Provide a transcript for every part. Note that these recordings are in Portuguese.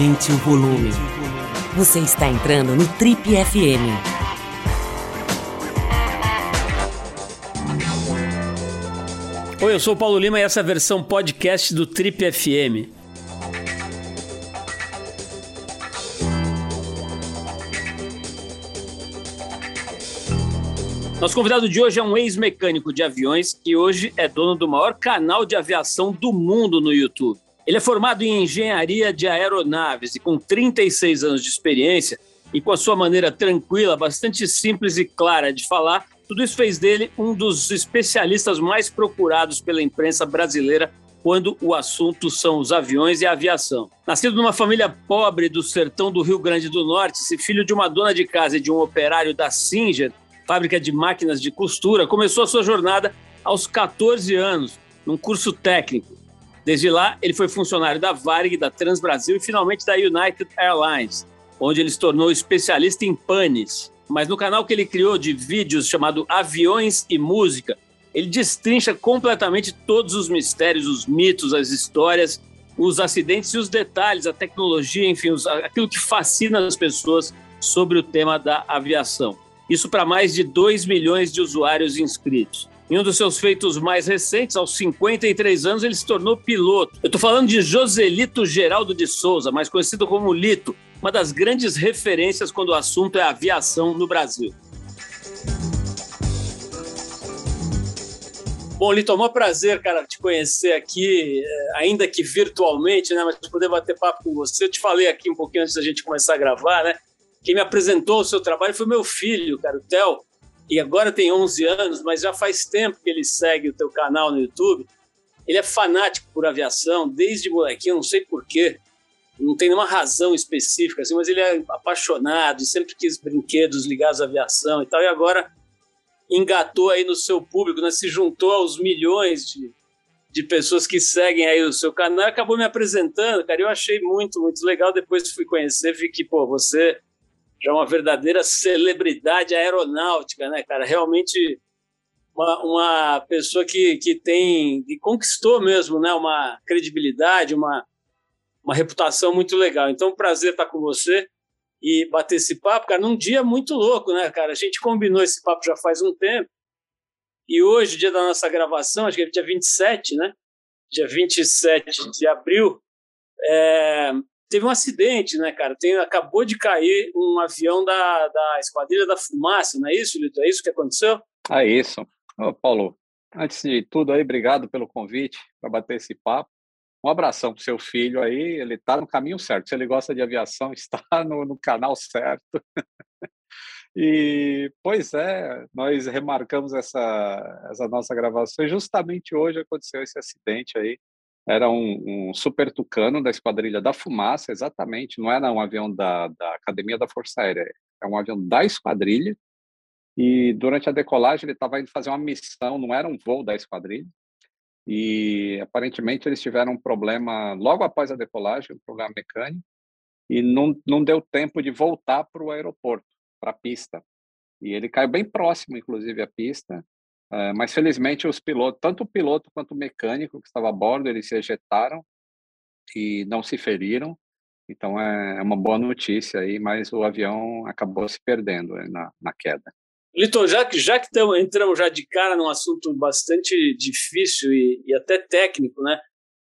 Aumente o volume. Você está entrando no Trip FM. Oi, eu sou o Paulo Lima e essa é a versão podcast do Trip FM. Nosso convidado de hoje é um ex-mecânico de aviões e hoje é dono do maior canal de aviação do mundo no YouTube. Ele é formado em engenharia de aeronaves e com 36 anos de experiência e com a sua maneira tranquila, bastante simples e clara de falar, tudo isso fez dele um dos especialistas mais procurados pela imprensa brasileira quando o assunto são os aviões e a aviação. Nascido numa família pobre do sertão do Rio Grande do Norte, se filho de uma dona de casa e de um operário da Singer, fábrica de máquinas de costura, começou a sua jornada aos 14 anos, num curso técnico. Desde lá, ele foi funcionário da Varig, da Transbrasil e finalmente da United Airlines, onde ele se tornou especialista em panes. Mas no canal que ele criou de vídeos chamado Aviões e Música, ele destrincha completamente todos os mistérios, os mitos, as histórias, os acidentes e os detalhes, a tecnologia, enfim, aquilo que fascina as pessoas sobre o tema da aviação. Isso para mais de 2 milhões de usuários inscritos. Em um dos seus feitos mais recentes, aos 53 anos, ele se tornou piloto. Eu estou falando de Joselito Geraldo de Souza, mais conhecido como Lito, uma das grandes referências quando o assunto é aviação no Brasil. Bom, Lito, é um prazer, cara, te conhecer aqui, eh, ainda que virtualmente, né? Mas poder bater papo com você. Eu te falei aqui um pouquinho antes da gente começar a gravar, né? Quem me apresentou o seu trabalho foi meu filho, cara, o Theo, e agora tem 11 anos, mas já faz tempo que ele segue o teu canal no YouTube. Ele é fanático por aviação, desde molequinho, não sei porquê, não tem nenhuma razão específica, assim, mas ele é apaixonado e sempre quis brinquedos ligados à aviação e tal, e agora engatou aí no seu público, né, se juntou aos milhões de, de pessoas que seguem aí o seu canal, acabou me apresentando, cara, eu achei muito, muito legal, depois fui conhecer, vi que, pô, você já uma verdadeira celebridade aeronáutica, né, cara? Realmente uma, uma pessoa que, que tem, que conquistou mesmo, né, uma credibilidade, uma, uma reputação muito legal. Então, prazer estar com você e bater esse papo, cara, num dia muito louco, né, cara? A gente combinou esse papo já faz um tempo. E hoje, dia da nossa gravação, acho que é dia 27, né? Dia 27 de abril, é, teve um acidente, né, cara? Tem, acabou de cair um avião da, da Esquadrilha da Fumaça, não é isso, Lito? É isso que aconteceu? É isso. Ô, Paulo, antes de tudo aí, obrigado pelo convite para bater esse papo. Um abração para seu filho aí, ele está no caminho certo. Se ele gosta de aviação, está no, no canal certo. e, pois é, nós remarcamos essa, essa nossa gravação. Justamente hoje aconteceu esse acidente aí era um, um, super tucano da Esquadrilha da Fumaça, exatamente, não era um avião da, da Academia da Força Aérea, é um avião da Esquadrilha, e durante a decolagem ele estava indo fazer uma missão, não era um voo da Esquadrilha, e aparentemente eles tiveram um problema logo após a decolagem, um problema mecânico, e não, não deu tempo de voltar para o aeroporto, para a pista. E ele caiu bem próximo, inclusive, à pista, é, mas felizmente os pilotos, tanto o piloto quanto o mecânico que estava a bordo, eles se ejetaram e não se feriram. Então é, é uma boa notícia aí, mas o avião acabou se perdendo né, na, na queda. Litor, já que já que tamo, entramos já de cara num assunto bastante difícil e, e, até técnico, né?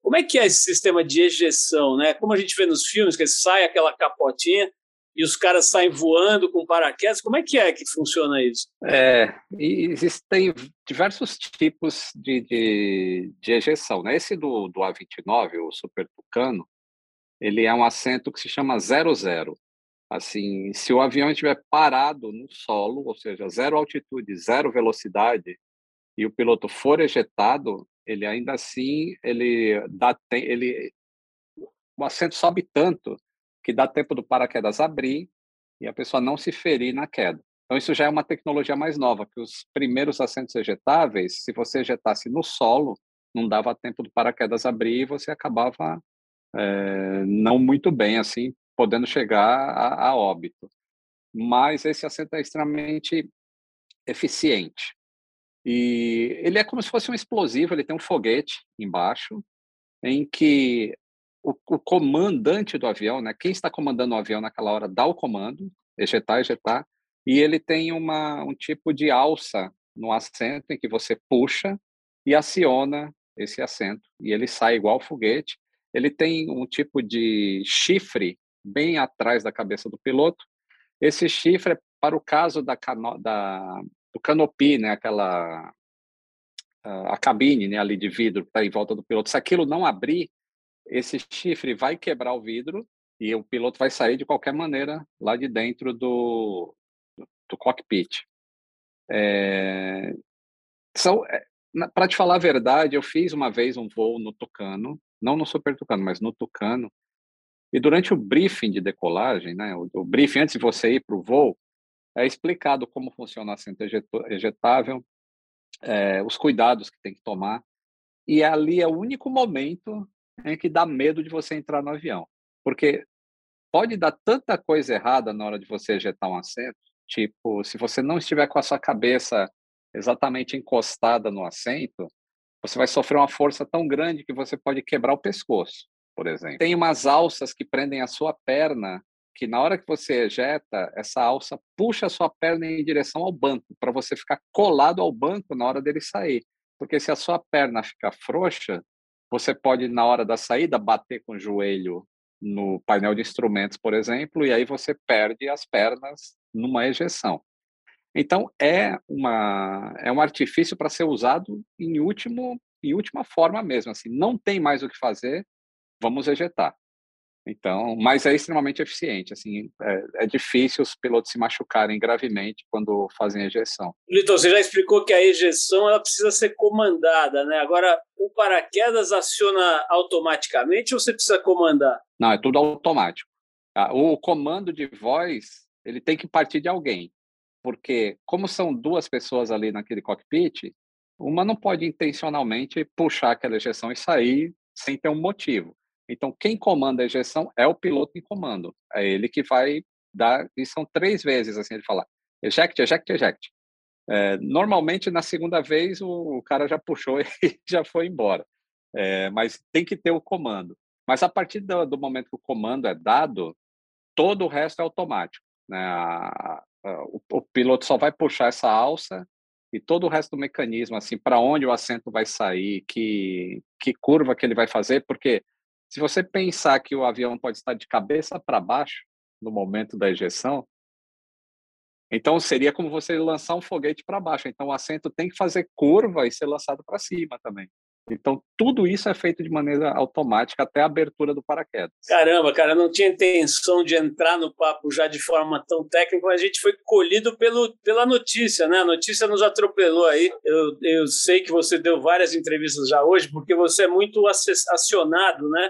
Como é que é esse sistema de ejeção, né? Como a gente vê nos filmes, que sai aquela capotinha e os caras saem voando com paraquedas. Como é que é que funciona isso? É, existem diversos tipos de, de, de ejeção. Né? Esse do, do A29, o Super Tucano, ele é um assento que se chama zero-zero. Assim, se o avião estiver parado no solo, ou seja, zero altitude, zero velocidade, e o piloto for ejetado, ele ainda assim ele dá ele o assento sobe tanto que dá tempo do paraquedas abrir e a pessoa não se ferir na queda. Então, isso já é uma tecnologia mais nova, que os primeiros assentos ejetáveis, se você ejetasse no solo, não dava tempo do paraquedas abrir e você acabava é, não muito bem, assim, podendo chegar a, a óbito. Mas esse assento é extremamente eficiente. E ele é como se fosse um explosivo, ele tem um foguete embaixo, em que o, o, comandante do avião, né, quem está comandando o avião naquela hora, dá o comando, ejetar, ejetar, e ele tem uma, um tipo de alça no assento em que você puxa e aciona esse assento, e ele sai igual foguete. Ele tem um tipo de chifre bem atrás da cabeça do piloto. Esse chifre é para o caso da, cano, da do canopy, né, aquela a cabine né, ali de vidro que está em volta do piloto. Se aquilo não abrir, esse chifre vai quebrar o vidro e o piloto vai sair de qualquer maneira lá de dentro do, do cockpit. É, são, é, para te falar a verdade, eu fiz uma vez um voo no Tucano, não no Super Tucano, mas no Tucano, e durante o briefing de decolagem, né, o, o briefing antes de você ir para o voo, é explicado como funciona o assento ejetável, é, os cuidados que tem que tomar, e ali é o único momento em que dá medo de você entrar no avião, porque pode dar tanta coisa errada na hora de você ejetar um assento, tipo, se você não estiver com a sua cabeça exatamente encostada no assento, você vai sofrer uma força tão grande que você pode quebrar o pescoço por exemplo. Tem umas alças que prendem a sua perna, que na hora que você ejeta, essa alça puxa a sua perna em direção ao banco, para você ficar colado ao banco na hora dele sair. Porque se a sua perna ficar frouxa, você pode, na hora da saída, bater com o joelho no painel de instrumentos, por exemplo, e aí você perde as pernas numa ejeção. Então é uma é um artifício para ser usado em último em última forma mesmo, assim, não tem mais o que fazer vamos ejetar. Então, mas é extremamente eficiente. Assim, é, é, difícil os pilotos se machucarem gravemente quando fazem ejeção. Liton, você já explicou que a ejeção ela precisa ser comandada, né? Agora, o paraquedas aciona automaticamente ou você precisa comandar? Não, é tudo automático. O comando de voz ele tem que partir de alguém, porque como são duas pessoas ali naquele cockpit, uma não pode intencionalmente puxar aquela ejeção e sair sem ter um motivo. Então, quem comanda a ejeção é o piloto em comando. É ele que vai dar, e são três vezes, assim, ele fala, eject, eject, eject. É, normalmente, na segunda vez, o, o, cara já puxou e já foi embora. É, mas tem que ter o comando. Mas a partir do, do, momento que o comando é dado, todo o resto é automático. Né? A, a, o, o, piloto só vai puxar essa alça e todo o resto do mecanismo, assim, para onde o assento vai sair, que, que curva que ele vai fazer, porque se você pensar que o avião pode estar de cabeça para baixo no momento da ejeção, então seria como você lançar um foguete para baixo. Então o assento tem que fazer curva e ser lançado para cima também. Então tudo isso é feito de maneira automática até a abertura do paraquedas. Caramba, cara, não tinha intenção de entrar no papo já de forma tão técnica, mas a gente foi colhido pelo, pela notícia, né? A notícia nos atropelou aí. Eu, eu sei que você deu várias entrevistas já hoje, porque você é muito acionado, né?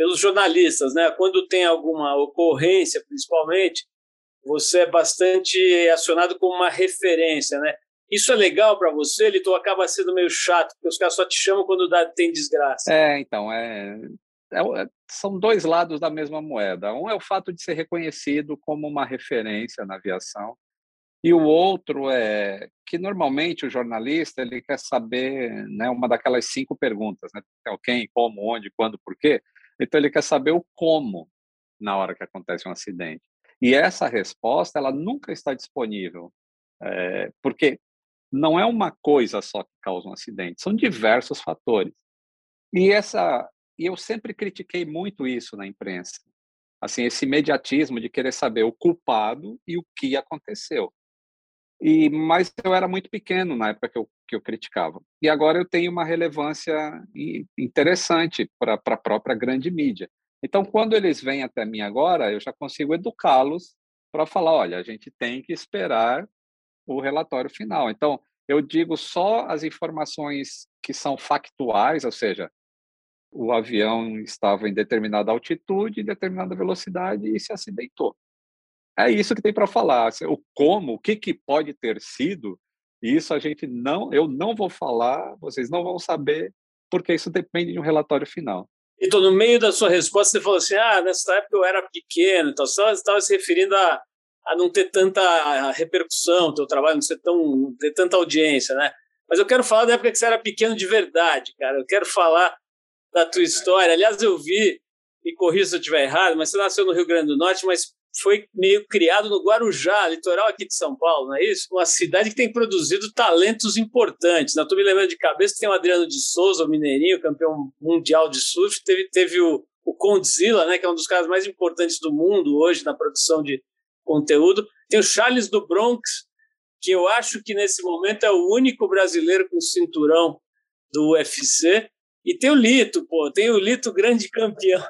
Pelos jornalistas, né? Quando tem alguma ocorrência, principalmente, você é bastante acionado como uma referência, né? Isso é legal para você, Litor? Acaba sendo meio chato, porque os caras só te chamam quando dá, tem desgraça. É, então, é, é, é, são dois lados da mesma moeda. Um é o fato de ser reconhecido como uma referência na aviação, e o outro é que normalmente o jornalista ele quer saber, né, uma daquelas cinco perguntas, né? Quem, como, onde, quando, por quê. Então ele quer saber o como na hora que acontece um acidente. E essa resposta ela nunca está disponível, é, porque não é uma coisa só que causa um acidente, são diversos fatores. E essa, e eu sempre critiquei muito isso na imprensa, assim esse imediatismo de querer saber o culpado e o que aconteceu. E mas eu era muito pequeno na época que eu, que eu criticava. E agora eu tenho uma relevância interessante para a própria grande mídia. Então, quando eles vêm até mim agora, eu já consigo educá-los para falar, olha, a gente tem que esperar o relatório final. Então, eu digo só as informações que são factuais, ou seja, o avião estava em determinada altitude, em determinada velocidade e se acidentou. É isso que tem para falar. O como, o que, que pode ter sido, isso a gente não, eu não vou falar, vocês não vão saber, porque isso depende de um relatório final. Então, no meio da sua resposta, você falou assim: ah, nessa época eu era pequeno, então você estava se referindo a, a não ter tanta repercussão, teu trabalho não ser tão, ter tanta audiência, né? Mas eu quero falar da época que você era pequeno de verdade, cara. Eu quero falar da tua história. Aliás, eu vi me corrija se eu estiver errado, mas você nasceu no Rio Grande do Norte, mas foi meio criado no Guarujá, litoral aqui de São Paulo, não é isso? Uma cidade que tem produzido talentos importantes. Estou né? me lembrando de cabeça tem o Adriano de Souza, o Mineirinho, campeão mundial de surf. Teve, teve o, o Condzilla, né, que é um dos caras mais importantes do mundo hoje na produção de conteúdo. Tem o Charles do Bronx, que eu acho que nesse momento é o único brasileiro com cinturão do UFC. E tem o Lito, pô, tem o Lito grande campeão.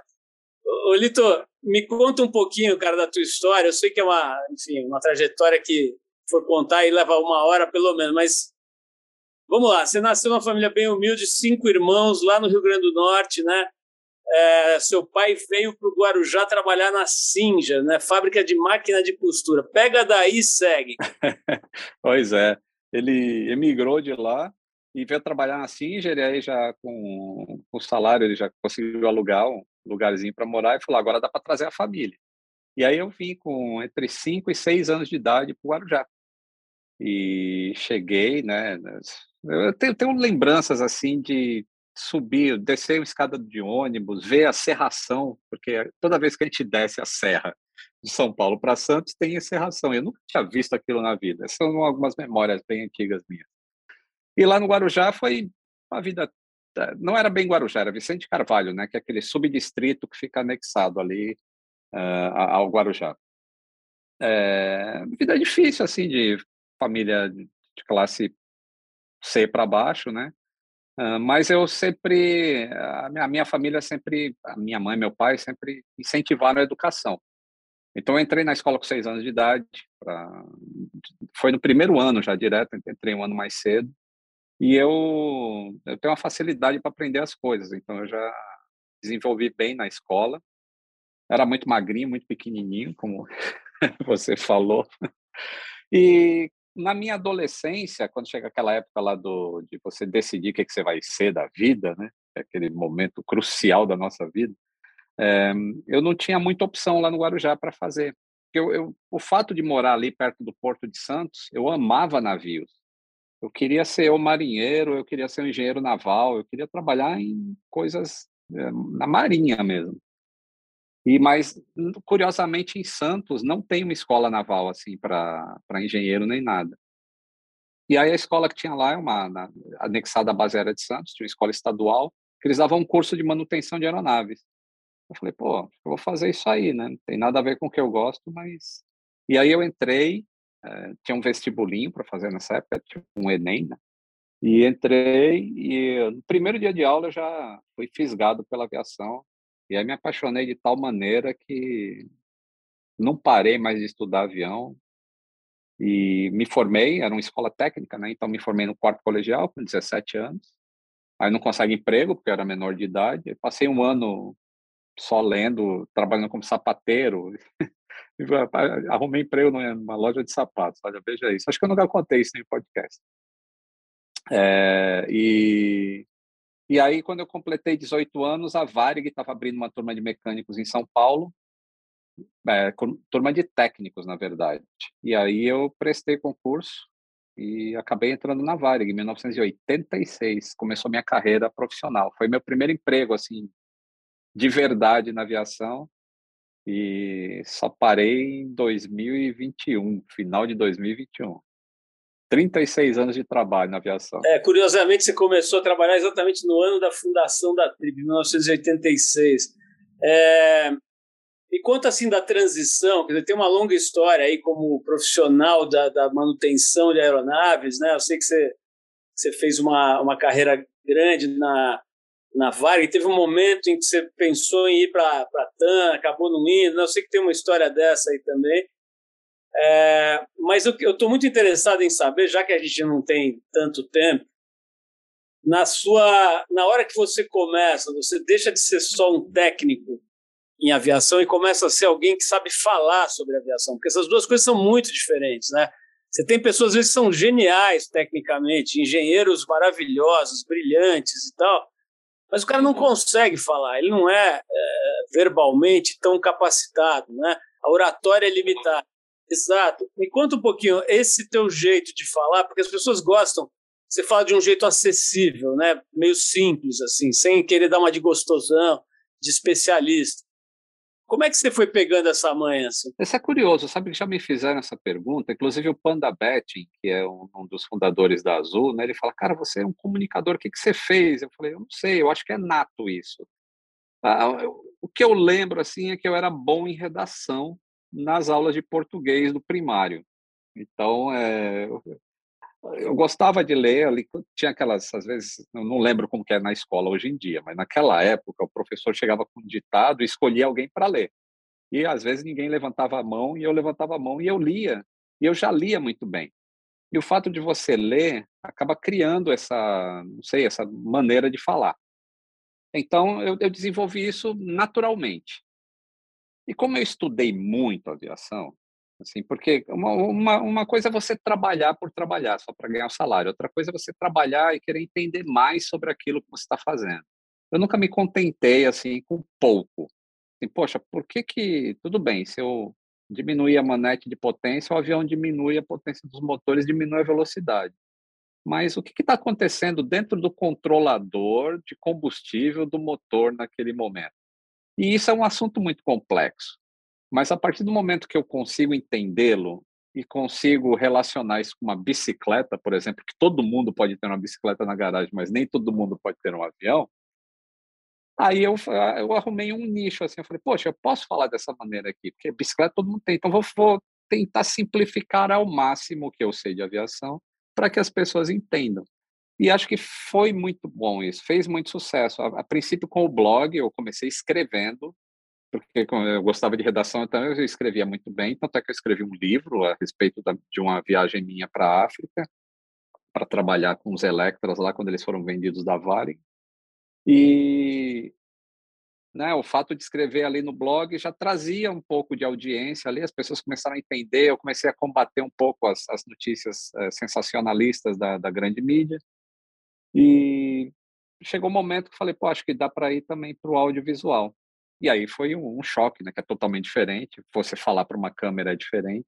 Ô, Lito, me conta um pouquinho, cara, da tua história. Eu sei que é uma, enfim, uma trajetória que for contar e leva uma hora pelo menos, mas vamos lá. Você nasceu numa família bem humilde, cinco irmãos lá no Rio Grande do Norte, né? É, seu pai veio para o Guarujá trabalhar na Sinja, né? Fábrica de máquina de costura. Pega daí e segue. pois é. Ele emigrou de lá e veio trabalhar na Singer, e aí já com, o salário ele já conseguiu alugar lugarzinho para morar e falou, agora dá para trazer a família. E aí eu vim com entre 5 e 6 anos de idade para o Guarujá. E cheguei, né, eu tenho, tenho lembranças assim de subir, descer uma escada de ônibus, ver a serração, porque toda vez que a gente desce a serra de São Paulo para Santos tem a serração. Eu nunca tinha visto aquilo na vida. São algumas memórias bem antigas minhas. E lá no Guarujá foi uma vida. Não era bem Guarujá, era Vicente Carvalho, né? Que é aquele subdistrito que fica anexado ali uh, ao Guarujá. É, vida difícil, assim, de família de classe C para baixo, né? Uh, mas eu sempre, a minha, a minha, família sempre, a minha mãe, meu pai sempre incentivaram a educação. Então eu entrei na escola com seis anos de idade, pra, foi no primeiro ano já direto, entrei um ano mais cedo. E eu, eu tenho uma facilidade para aprender as coisas, então eu já desenvolvi bem na escola. Era muito magrinho, muito pequenininho, como você falou. E na minha adolescência, quando chega aquela época lá do, de você decidir o que, que você vai ser da vida, né? É aquele momento crucial da nossa vida, é, eu não tinha muita opção lá no Guarujá para fazer. Eu, eu, o fato de morar ali perto do Porto de Santos, eu amava navios. Eu queria ser um marinheiro, eu queria ser um engenheiro naval, eu queria trabalhar em coisas é, na marinha mesmo. E mas curiosamente em Santos não tem uma escola naval assim para para engenheiro nem nada. E aí a escola que tinha lá é uma na, anexada à base aérea de Santos, tinha uma escola estadual, que eles davam um curso de manutenção de aeronaves. Eu falei, pô, eu vou fazer isso aí, né? Não tem nada a ver com o que eu gosto, mas e aí eu entrei é, tinha um vestibulinho para fazer nessa época, tinha um Enem, né? E entrei e no primeiro dia de aula eu já fui fisgado pela aviação e aí me apaixonei de tal maneira que não parei mais de estudar avião e me formei, era uma escola técnica, né? Então me formei no quarto colegial com 17 anos. Aí não consegui emprego porque eu era menor de idade. Passei um ano só lendo, trabalhando como sapateiro, arrumei emprego numa loja de sapatos, olha, veja isso. Acho que eu nunca contei isso em podcast. É, e, e aí, quando eu completei 18 anos, a Varig estava abrindo uma turma de mecânicos em São Paulo, é, turma de técnicos, na verdade. E aí eu prestei concurso e acabei entrando na Varig em 1986. Começou minha carreira profissional. Foi meu primeiro emprego, assim, de verdade na aviação e só parei em 2021, final de 2021. 36 anos de trabalho na aviação. É, curiosamente, você começou a trabalhar exatamente no ano da fundação da TRIP, 1986. É, me conta assim da transição, quer dizer, tem uma longa história aí como profissional da, da manutenção de aeronaves, né? Eu sei que você, você fez uma, uma carreira grande na, na Varig. Teve um momento em que você pensou em ir para TAM, acabou não indo. Né? Eu sei que tem uma história dessa aí também. É, mas eu estou muito interessado em saber, já que a gente não tem tanto tempo, na sua, na hora que você começa, você deixa de ser só um técnico em aviação e começa a ser alguém que sabe falar sobre aviação, porque essas duas coisas são muito diferentes, né? Você tem pessoas às vezes que são geniais tecnicamente, engenheiros maravilhosos, brilhantes e tal, mas o cara não consegue falar, ele não é, é verbalmente tão capacitado, né? A oratória é limitada. Exato. Me conta um pouquinho esse teu jeito de falar, porque as pessoas gostam. Você fala de um jeito acessível, né? Meio simples, assim, sem querer dar uma de gostosão. de especialista. Como é que você foi pegando essa manha? Assim? Isso é curioso, sabe que já me fizeram essa pergunta, inclusive o Panda Betting, que é um, um, dos fundadores da Azul, né, ele fala, cara, você é um comunicador, o que, que você fez? Eu falei, eu não sei, eu acho que é nato isso. Ah, eu, o que eu lembro, assim, é que eu era bom em redação nas aulas de português do primário. Então, é, eu gostava de ler ali, tinha aquelas, às vezes, eu não lembro como que é na escola hoje em dia, mas naquela época o professor chegava com um ditado e escolhia alguém para ler. E às vezes ninguém levantava a mão e eu levantava a mão e eu lia. E eu já lia muito bem. E o fato de você ler acaba criando essa, não sei, essa maneira de falar. Então eu, eu desenvolvi isso naturalmente. E como eu estudei muito aviação, assim, porque uma, uma, uma coisa é você trabalhar por trabalhar, só para ganhar o salário, outra coisa é você trabalhar e querer entender mais sobre aquilo que você está fazendo. Eu nunca me contentei assim com pouco. Assim, poxa, por que que tudo bem? Se eu diminuir a manete de potência, o avião diminui a potência dos motores, diminui a velocidade. Mas o que está acontecendo dentro do controlador de combustível do motor naquele momento? E isso é um assunto muito complexo. Mas a partir do momento que eu consigo entendê-lo e consigo relacionar isso com uma bicicleta, por exemplo, que todo mundo pode ter uma bicicleta na garagem, mas nem todo mundo pode ter um avião, aí eu, eu arrumei um nicho assim, eu falei, poxa, eu posso falar dessa maneira aqui, porque bicicleta todo mundo tem, então vou, vou tentar simplificar ao máximo o que eu sei de aviação para que as pessoas entendam. E acho que foi muito bom isso, fez muito sucesso. A, a princípio com o blog, eu comecei escrevendo porque eu gostava de redação, então eu escrevia muito bem. Tanto é que eu escrevi um livro a respeito da, de uma viagem minha para a África, para trabalhar com os Electras lá, quando eles foram vendidos da Vale. E né, o fato de escrever ali no blog já trazia um pouco de audiência ali, as pessoas começaram a entender, eu comecei a combater um pouco as, as notícias é, sensacionalistas da, da grande mídia. E chegou um momento que falei, pô, acho que dá para ir também para o audiovisual. E aí foi um, um, choque, né, que é totalmente diferente. Você falar para uma câmera é diferente.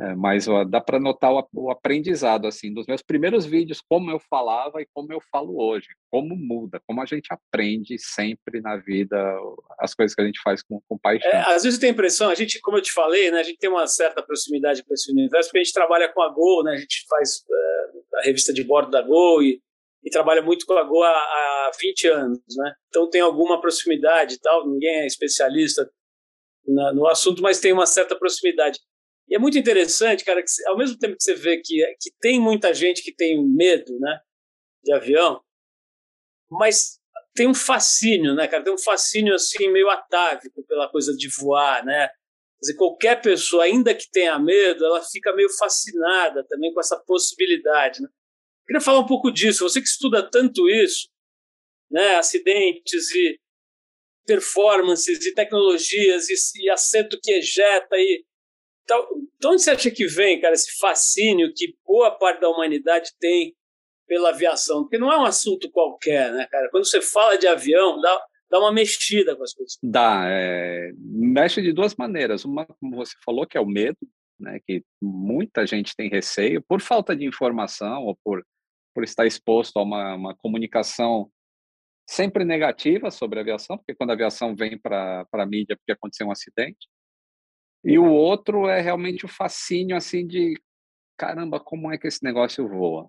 É, mas ó, dá para notar o, o, aprendizado assim dos meus primeiros vídeos, como eu falava e como eu falo hoje, como muda, como a gente aprende sempre na vida as coisas que a gente faz com, com paixão. É, às vezes tenho a impressão, a gente, como eu te falei, né, a gente tem uma certa proximidade com esse universo, porque a gente trabalha com a Gol, né, a gente faz é, a revista de bordo da Gol e e trabalha muito com a Go há, há 20 anos, né? Então tem alguma proximidade e tal, ninguém é especialista na, no assunto, mas tem uma certa proximidade. E é muito interessante, cara, que ao mesmo tempo que você vê que, que tem muita gente que tem medo, né, de avião, mas tem um fascínio, né, cara? Tem um fascínio assim meio atávico pela coisa de voar, né? Quer dizer, qualquer pessoa, ainda que tenha medo, ela fica meio fascinada também com essa possibilidade, né? Queria falar um pouco disso. Você que estuda tanto isso, né, acidentes e performances e tecnologias e, e assento que ejeta e então, de onde você acha que vem, cara, esse fascínio que boa parte da humanidade tem pela aviação? Porque não é um assunto qualquer, né, cara? Quando você fala de avião, dá, dá uma mexida com as coisas. Dá. É, mexe de duas maneiras. Uma, como você falou, que é o medo, né, que muita gente tem receio por falta de informação ou por por estar exposto a uma, uma comunicação sempre negativa sobre a aviação, porque quando a aviação vem para a mídia porque aconteceu um acidente. E o outro é realmente o fascínio assim de caramba, como é que esse negócio voa?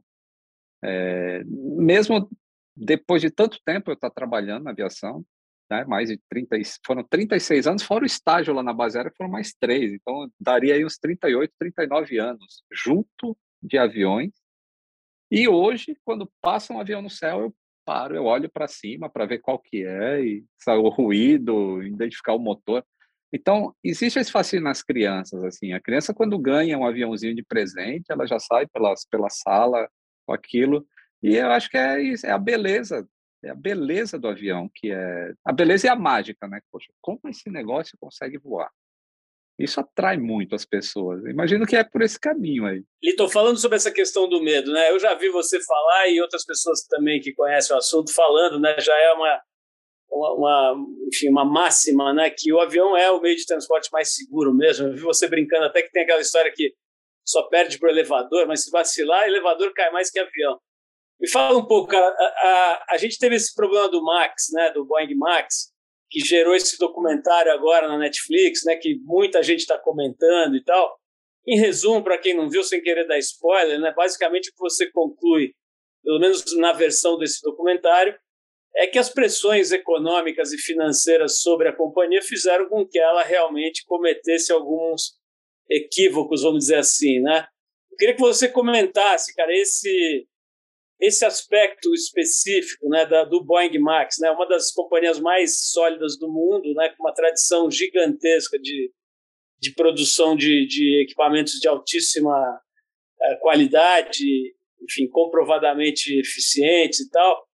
É, mesmo depois de tanto tempo eu estar trabalhando na aviação, né, mais de 30, foram 36 anos, fora o estágio lá na base aérea, foram mais três, então daria aí uns 38, 39 anos, junto de aviões, e hoje, quando passa um avião no céu, eu paro, eu olho para cima para ver qual que é, e o ruído, identificar o motor. Então, existe esse fascínio nas crianças, assim. A criança, quando ganha um aviãozinho de presente, ela já sai pelas, pela sala com aquilo. E eu acho que é, isso, é a beleza, é a beleza do avião, que é... A beleza e a mágica, né? Poxa, como esse negócio consegue voar? Isso atrai muito as pessoas. Imagino que é por esse caminho aí. Lito, falando sobre essa questão do medo, né? Eu já vi você falar e outras pessoas também que conhecem o assunto falando, né? Já é uma, uma, enfim, uma máxima, né? Que o avião é o meio de transporte mais seguro mesmo. Eu vi você brincando até que tem aquela história que só perde para o elevador, mas se vacilar, elevador cai mais que avião. Me fala um pouco, cara. A, a, a gente teve esse problema do Max, né? Do Boeing Max que gerou esse documentário agora na Netflix, né, que muita gente está comentando e tal. Em resumo, para quem não viu, sem querer dar spoiler, né, basicamente o que você conclui, pelo menos na versão desse documentário, é que as pressões econômicas e financeiras sobre a companhia fizeram com que ela realmente cometesse alguns equívocos, vamos dizer assim, né? Eu queria que você comentasse, cara, esse esse aspecto específico né, da, do Boeing Max, né, uma das companhias mais sólidas do mundo, né, com uma tradição gigantesca de, de produção de, de equipamentos de altíssima uh, qualidade, enfim, comprovadamente eficientes e tal,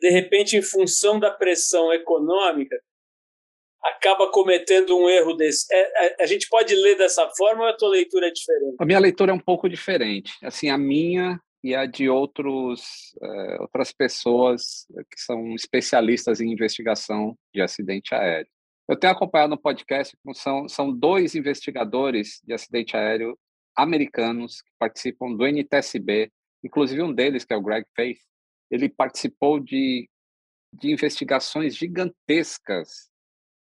de repente, em função da pressão econômica, acaba cometendo um erro desse. É, é, a gente pode ler dessa forma ou a tua leitura é diferente? A minha leitura é um pouco diferente. Assim, a minha e a de outros, uh, outras pessoas que são especialistas em investigação de acidente aéreo. Eu tenho acompanhado no podcast, são, são dois investigadores de acidente aéreo americanos que participam do NTSB, inclusive um deles, que é o Greg Faith, ele participou de, de investigações gigantescas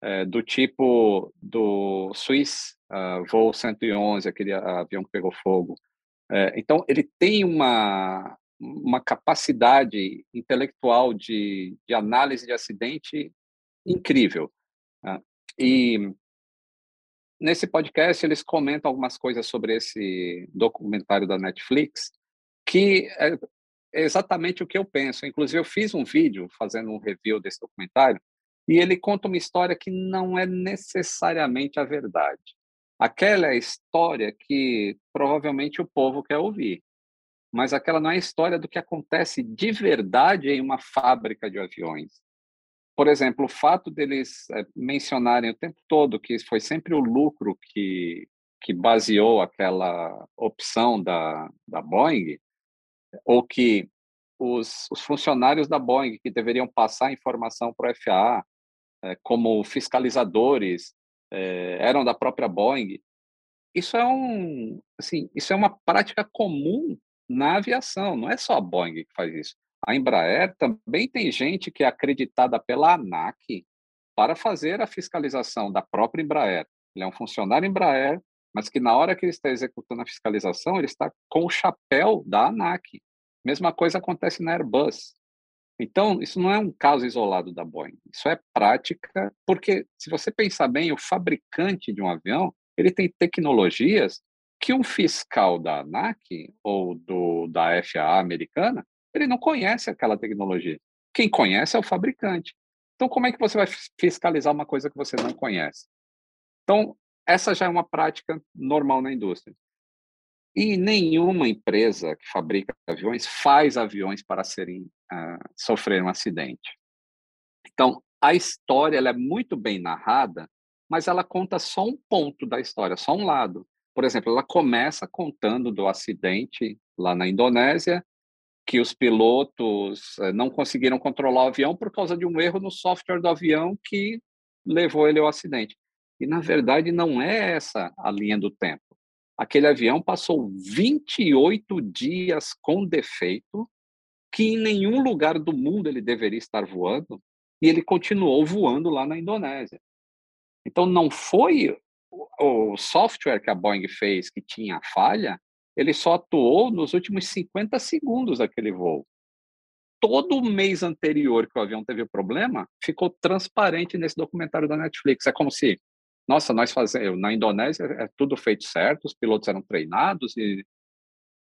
é, do tipo do Swiss uh, voo 111, aquele avião que pegou fogo, é, então, ele tem uma, uma capacidade intelectual de, de análise de acidente incrível. Né? E nesse podcast eles comentam algumas coisas sobre esse documentário da Netflix, que é exatamente o que eu penso. Inclusive, eu fiz um vídeo fazendo um review desse documentário, e ele conta uma história que não é necessariamente a verdade. Aquela é a história que provavelmente o povo quer ouvir, mas aquela não é a história do que acontece de verdade em uma fábrica de aviões. Por exemplo, o fato deles é, mencionarem o tempo todo que foi sempre o lucro que, que baseou aquela opção da, da Boeing, ou que os, os funcionários da Boeing que deveriam passar informação para o FAA, é, como fiscalizadores, é, eram da própria Boeing. Isso é um, assim, isso é uma prática comum na aviação. Não é só a Boeing que faz isso. A Embraer também tem gente que é acreditada pela ANAC para fazer a fiscalização da própria Embraer. Ele é um funcionário Embraer, mas que na hora que ele está executando a fiscalização, ele está com o chapéu da ANAC. Mesma coisa acontece na Airbus. Então, isso não é um caso isolado da Boeing. Isso é prática, porque se você pensar bem, o fabricante de um avião, ele tem tecnologias que um fiscal da ANAC ou do, da FAA americana, ele não conhece aquela tecnologia. Quem conhece é o fabricante. Então, como é que você vai fiscalizar uma coisa que você não conhece? Então, essa já é uma prática normal na indústria. E nenhuma empresa que fabrica aviões faz aviões para serem sofrer um acidente. Então, a história ela é muito bem narrada, mas ela conta só um ponto da história, só um lado. Por exemplo, ela começa contando do acidente lá na Indonésia, que os pilotos uh, não conseguiram controlar o avião por causa de um erro no software do avião que levou ele ao acidente. E, na verdade, não é essa a linha do tempo. Aquele avião passou 28 dias com defeito, que em nenhum lugar do mundo ele deveria estar voando, e ele continuou voando lá na Indonésia. Então, não foi o software que a Boeing fez que tinha falha, ele só atuou nos últimos 50 segundos daquele voo. Todo o mês anterior que o avião teve problema, ficou transparente nesse documentário da Netflix. É como se nossa, nós fazemos na Indonésia é tudo feito certo, os pilotos eram treinados e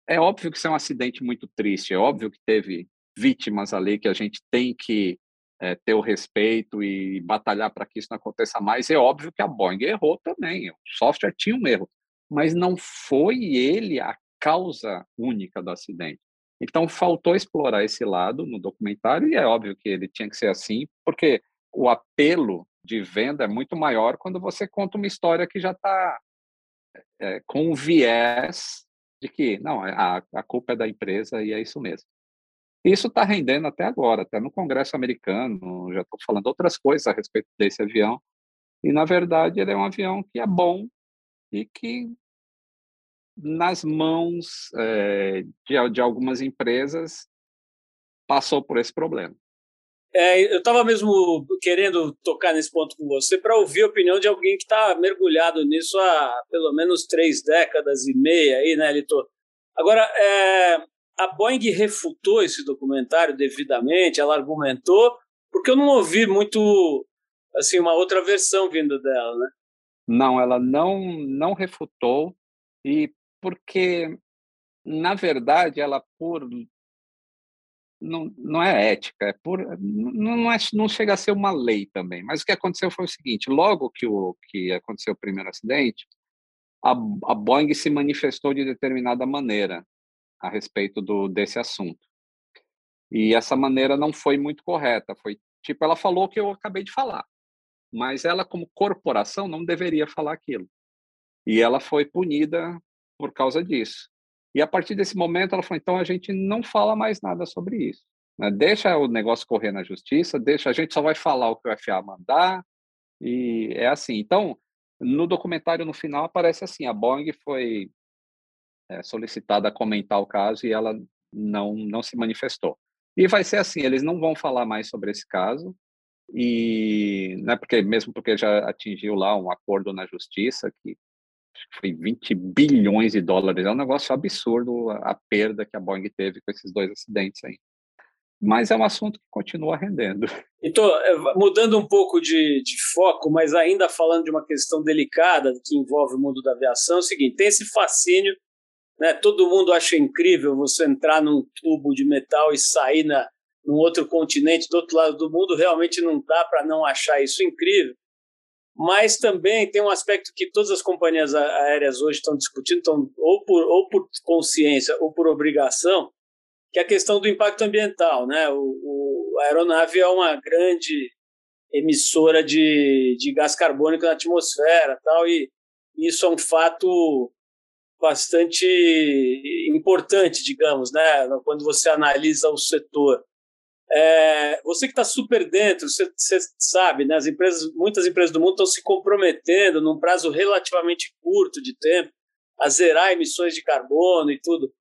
é óbvio que isso é um acidente muito triste, é óbvio que teve vítimas ali que a gente tem que é, ter o respeito e batalhar para que isso não aconteça mais. É óbvio que a Boeing errou também, o software tinha um erro, mas não foi ele a causa única do acidente. Então faltou explorar esse lado no documentário e é óbvio que ele tinha que ser assim, porque o apelo de venda é muito maior quando você conta uma história que já está é, com um viés de que, não, é, a, a culpa é da empresa e é isso mesmo. Isso está rendendo até agora, até no Congresso americano, já estou falando outras coisas a respeito desse avião, e na verdade ele é um avião que é bom e que nas mãos é, de, de algumas empresas passou por esse problema. É, eu estava mesmo querendo tocar nesse ponto com você para ouvir a opinião de alguém que está mergulhado nisso há pelo menos três décadas e meia aí, né, Litor? Agora, é, a Boeing refutou esse documentário devidamente, ela argumentou, porque eu não ouvi muito assim uma outra versão vindo dela, né? Não, ela não não refutou e porque na verdade ela por não, não é ética, é por não, é, não chega a ser uma lei também. Mas o que aconteceu foi o seguinte: logo que o que aconteceu o primeiro acidente, a, a Boeing se manifestou de determinada maneira a respeito do desse assunto. E essa maneira não foi muito correta. Foi tipo ela falou o que eu acabei de falar mas ela, como corporação, não deveria falar aquilo. E ela foi punida por causa disso. E a partir desse momento, ela falou: então a gente não fala mais nada sobre isso. Né? Deixa o negócio correr na justiça, deixa, a gente só vai falar o que o FA mandar. E é assim. Então, no documentário, no final, aparece assim: a Boeing foi é, solicitada a comentar o caso e ela não, não se manifestou. E vai ser assim: eles não vão falar mais sobre esse caso e né, porque mesmo porque já atingiu lá um acordo na justiça que foi 20 bilhões de dólares, é um negócio absurdo a, perda que a Boeing teve com esses dois acidentes aí. Mas é um assunto que continua rendendo. Então, mudando um pouco de, de foco, mas ainda falando de uma questão delicada que envolve o mundo da aviação, é o seguinte: tem esse fascínio, né? Todo mundo acha incrível você entrar num tubo de metal e sair na, num outro continente do outro lado do mundo, realmente não dá para não achar isso incrível. Mas também tem um aspecto que todas as companhias aéreas hoje estão discutindo, então, ou, por, ou por consciência ou por obrigação, que é a questão do impacto ambiental. Né? O, o, a aeronave é uma grande emissora de, de gás carbônico na atmosfera tal, e isso é um fato bastante importante, digamos, né? quando você analisa o setor. É, você que está super dentro, você, você, sabe, né, as empresas, muitas empresas do mundo estão se comprometendo num prazo relativamente curto de tempo a zerar emissões de carbono e tudo.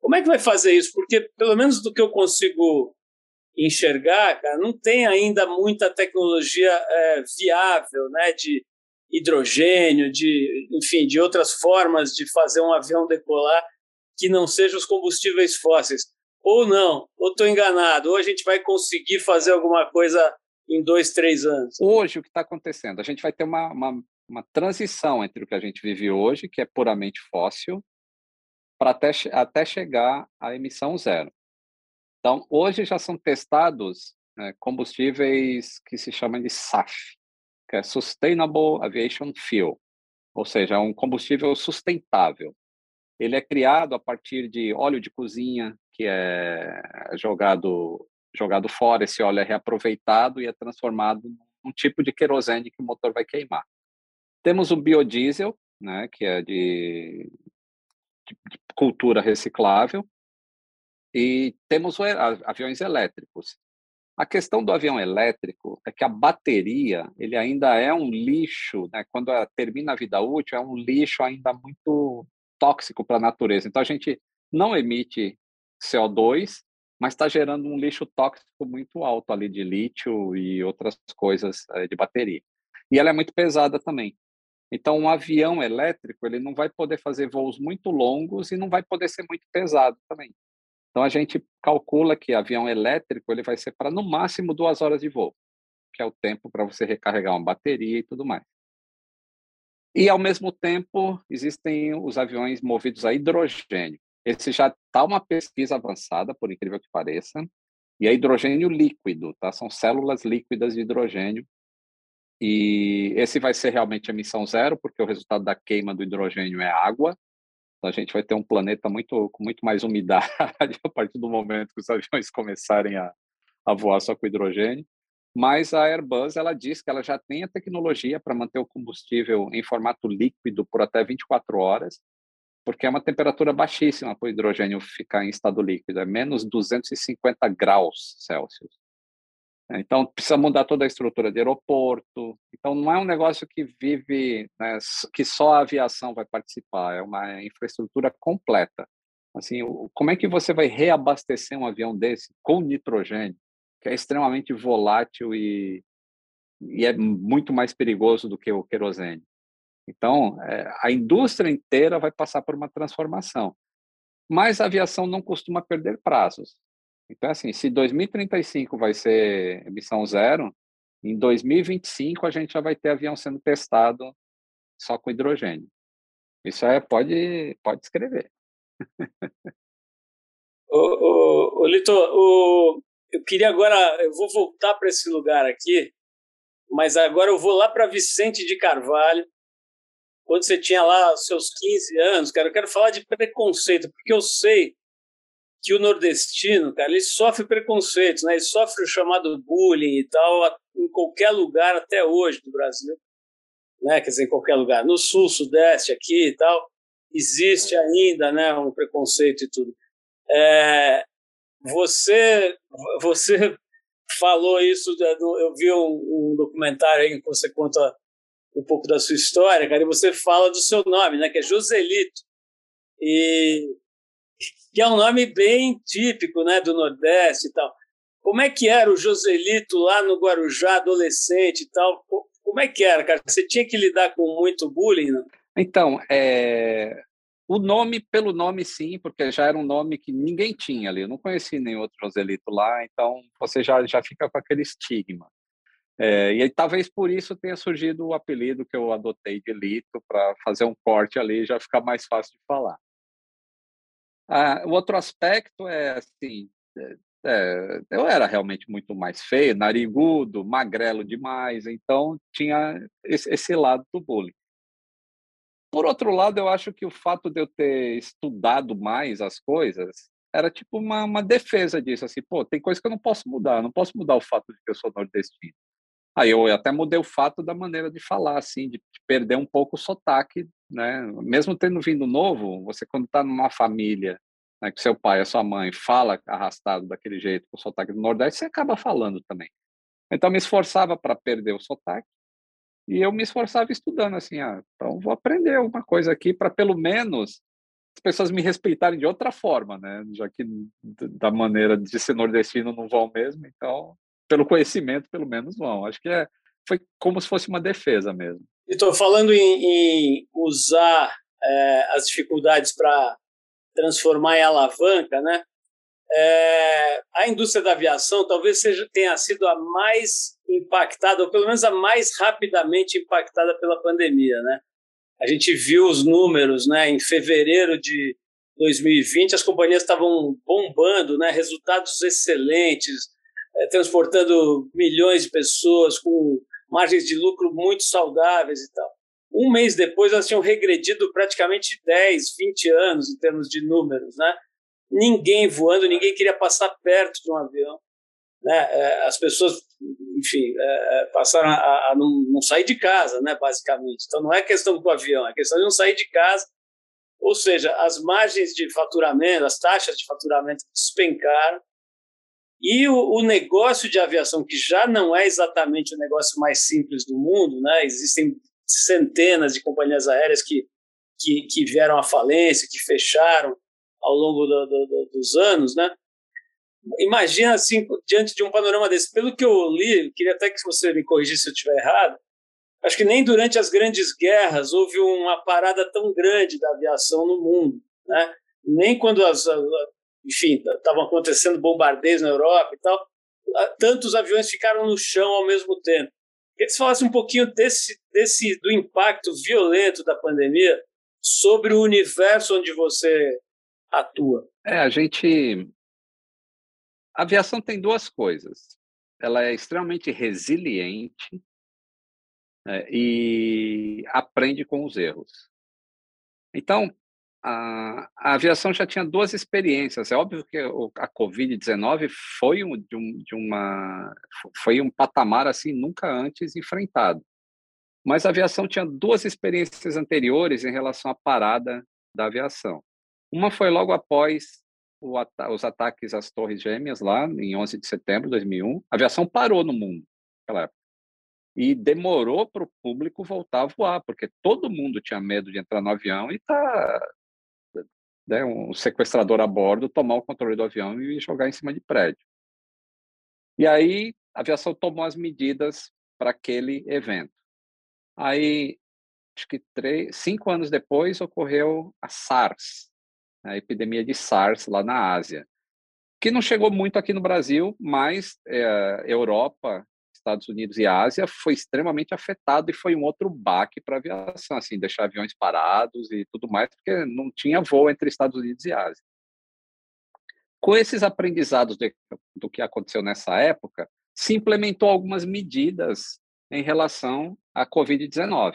Como é que vai fazer isso? Porque, pelo menos do que eu consigo enxergar, cara, não tem ainda muita tecnologia é, viável, né, de hidrogênio, de, enfim, de outras formas de fazer um avião decolar que não sejam os combustíveis fósseis ou não, ou estou enganado, ou a gente vai conseguir fazer alguma coisa em dois, três anos? Hoje, o que está acontecendo? A gente vai ter uma, uma, uma, transição entre o que a gente vive hoje, que é puramente fóssil, para até, até chegar à emissão zero. Então, hoje já são testados né, combustíveis que se chamam de SAF, que é Sustainable Aviation Fuel, ou seja, é um combustível sustentável. Ele é criado a partir de óleo de cozinha, que é jogado jogado fora, esse óleo é reaproveitado e é transformado num tipo de querosene que o motor vai queimar. Temos o biodiesel, né, que é de, de, cultura reciclável, e temos o, aviões elétricos. A questão do avião elétrico é que a bateria ele ainda é um lixo, né? quando termina a vida útil, é um lixo ainda muito tóxico para a natureza. Então a gente não emite CO2, mas está gerando um lixo tóxico muito alto ali de lítio e outras coisas é, de bateria. E ela é muito pesada também. Então, um avião elétrico ele não vai poder fazer voos muito longos e não vai poder ser muito pesado também. Então, a gente calcula que avião elétrico ele vai ser para no máximo duas horas de voo, que é o tempo para você recarregar uma bateria e tudo mais. E, ao mesmo tempo, existem os aviões movidos a hidrogênio. Esse já está uma pesquisa avançada, por incrível que pareça, e é hidrogênio líquido, tá? São células líquidas de hidrogênio. E esse vai ser realmente emissão zero, porque o resultado da queima do hidrogênio é água. Então a gente vai ter um planeta muito com muito mais umidade a partir do momento que os aviões começarem a, a voar só com hidrogênio. Mas a Airbus ela diz que ela já tem a tecnologia para manter o combustível em formato líquido por até 24 horas porque é uma temperatura baixíssima para o hidrogênio ficar em estado líquido, é menos 250 graus Celsius. Então, precisa mudar toda a estrutura de aeroporto. Então, não é um negócio que vive, né, que só a aviação vai participar, é uma infraestrutura completa. Assim, como é que você vai reabastecer um avião desse com nitrogênio? que é extremamente volátil e, e é muito mais perigoso do que o querosene. Então, é, a indústria inteira vai passar por uma transformação. Mas a aviação não costuma perder prazos. Então, assim, se 2035 vai ser emissão zero, em 2025 a gente já vai ter avião sendo testado só com hidrogênio. Isso é, pode, pode escrever. ô, ô, ô, Lito, ô, eu queria agora, eu vou voltar para esse lugar aqui, mas agora eu vou lá para Vicente de Carvalho, quando você tinha lá seus 15 anos, cara, eu quero falar de preconceito, porque eu sei que o nordestino, cara, ele sofre preconceitos, né? Ele sofre o chamado bullying e tal em qualquer lugar até hoje do Brasil, né? Quer dizer, em qualquer lugar, no sul, sudeste, aqui e tal, existe ainda, né, um preconceito e tudo. É, você, você falou isso, eu vi um, um documentário aí que você conta um pouco da sua história, cara, e você fala do seu nome, né, que é Joselito. E que é um nome bem típico, né, do Nordeste e tal. Como é que era o Joselito lá no Guarujá, adolescente e tal? Como é que era, cara? Você tinha que lidar com muito bullying, não? Então, é... o nome, pelo nome, sim, porque já era um nome que ninguém tinha ali. Eu não conheci nenhum outro Joselito lá, então você já, já fica com aquele estigma. É, e talvez por isso tenha surgido o apelido que eu adotei de Lito, para fazer um corte ali já ficar mais fácil de falar. Ah, o outro aspecto é assim, é, é, eu era realmente muito mais feio, narigudo, magrelo demais, então tinha esse, esse, lado do bullying. Por outro lado, eu acho que o fato de eu ter estudado mais as coisas era tipo uma, uma defesa disso, assim, pô, tem coisa que eu não posso mudar, não posso mudar o fato de que eu sou nordestino. Aí eu até mudei o fato da maneira de falar, assim, de perder um pouco o sotaque né? Mesmo tendo vindo novo, você quando está numa família, né, que seu pai, a sua mãe fala arrastado daquele jeito, com o sotaque do Nordeste, você acaba falando também. Então me esforçava para perder o sotaque e eu me esforçava estudando assim, ah, então vou aprender alguma coisa aqui para pelo menos as pessoas me respeitarem de outra forma, né? Já que da maneira de ser nordestino não vão mesmo, então pelo conhecimento pelo menos vão. Acho que é foi como se fosse uma defesa mesmo. Estou falando em, em usar é, as dificuldades para transformar em alavanca, né? É, a indústria da aviação talvez seja tenha sido a mais impactada, ou pelo menos a mais rapidamente impactada pela pandemia, né? A gente viu os números, né? Em fevereiro de 2020, as companhias estavam bombando, né? Resultados excelentes, é, transportando milhões de pessoas com margens de lucro muito saudáveis e tal. Um mês depois, elas tinham regredido praticamente 10, 20 anos em termos de números. Né? Ninguém voando, ninguém queria passar perto de um avião. Né? É, as pessoas, enfim, é, é, passaram a, a não, não, sair de casa, né, basicamente. Então, não é questão do avião, é questão de não sair de casa. Ou seja, as margens de faturamento, as taxas de faturamento despencaram e o, o, negócio de aviação, que já não é exatamente o negócio mais simples do mundo, né? existem centenas de companhias aéreas que, que, que vieram à falência, que fecharam ao longo do, do, do, dos anos. Né? Imagina, assim, diante de um panorama desse. Pelo que eu li, queria até que você me corrigisse se eu estiver errado, acho que nem durante as grandes guerras houve uma parada tão grande da aviação no mundo. Né? Nem quando as, enfim, estavam acontecendo bombardeios na Europa e tal, tantos aviões ficaram no chão ao mesmo tempo. Que você falasse um pouquinho desse, desse, do impacto violento da pandemia sobre o universo onde você atua. É, a gente. A aviação tem duas coisas. Ela é extremamente resiliente é, e aprende com os erros. Então, a, a, aviação já tinha duas experiências. É óbvio que a Covid-19 foi um, de, um, de uma foi um patamar assim nunca antes enfrentado. Mas a aviação tinha duas experiências anteriores em relação à parada da aviação. Uma foi logo após ata os ataques às Torres Gêmeas lá em 11 de setembro de 2001. A aviação parou no mundo naquela época. E demorou para o público voltar a voar, porque todo mundo tinha medo de entrar no avião e tá né, um sequestrador a bordo tomar o controle do avião e jogar em cima de prédio. E aí a aviação tomou as medidas para aquele evento. Aí, acho que três, cinco anos depois, ocorreu a SARS, a epidemia de SARS lá na Ásia, que não chegou muito aqui no Brasil, mas é, Europa, Estados Unidos e Ásia foi extremamente afetado e foi um outro baque para a aviação, assim, deixar aviões parados e tudo mais, porque não tinha voo entre Estados Unidos e Ásia. Com esses aprendizados de, do que aconteceu nessa época, se implementou algumas medidas em relação à Covid-19.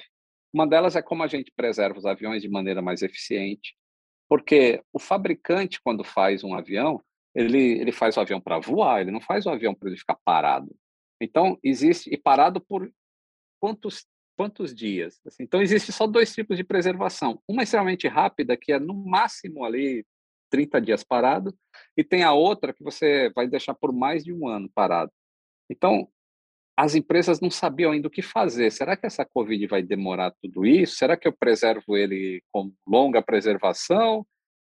Uma delas é como a gente preserva os aviões de maneira mais eficiente, porque o fabricante, quando faz um avião, ele, ele faz o avião para voar, ele não faz o avião para ele ficar parado. Então, existe, e parado por quantos, quantos dias? Assim, então, existe só dois tipos de preservação. Uma extremamente rápida, que é no máximo ali 30 dias parado, e tem a outra que você vai deixar por mais de um ano parado. Então, as empresas não sabiam ainda o que fazer. Será que essa Covid vai demorar tudo isso? Será que eu preservo ele com longa preservação?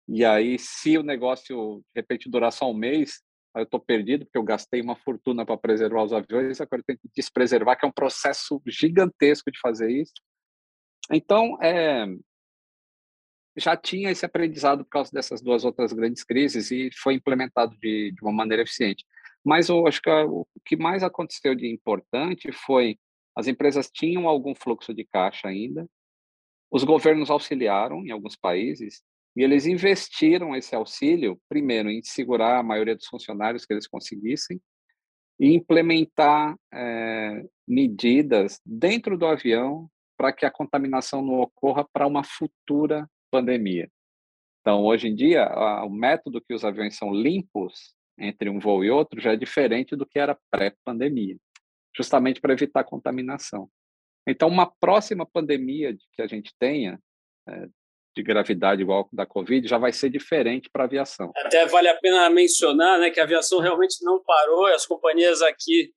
E aí, se o negócio, de repente, durar só um mês, eu estou perdido, porque eu gastei uma fortuna para preservar os aviões, agora eu tenho que despreservar, que é um processo gigantesco de fazer isso. Então, é, já tinha esse aprendizado por causa dessas duas outras grandes crises e foi implementado de, de uma maneira eficiente. Mas eu acho que o que mais aconteceu de importante foi as empresas tinham algum fluxo de caixa ainda, os governos auxiliaram em alguns países e eles investiram esse auxílio primeiro em segurar a maioria dos funcionários que eles conseguissem e implementar é, medidas dentro do avião para que a contaminação não ocorra para uma futura pandemia. Então, hoje em dia, o método que os aviões são limpos entre um voo e outro já é diferente do que era pré-pandemia, justamente para evitar contaminação. Então, uma próxima pandemia que a gente tenha, é, de gravidade igual da Covid, já vai ser diferente para a aviação. Até vale a pena mencionar né, que a aviação realmente não parou, as companhias aqui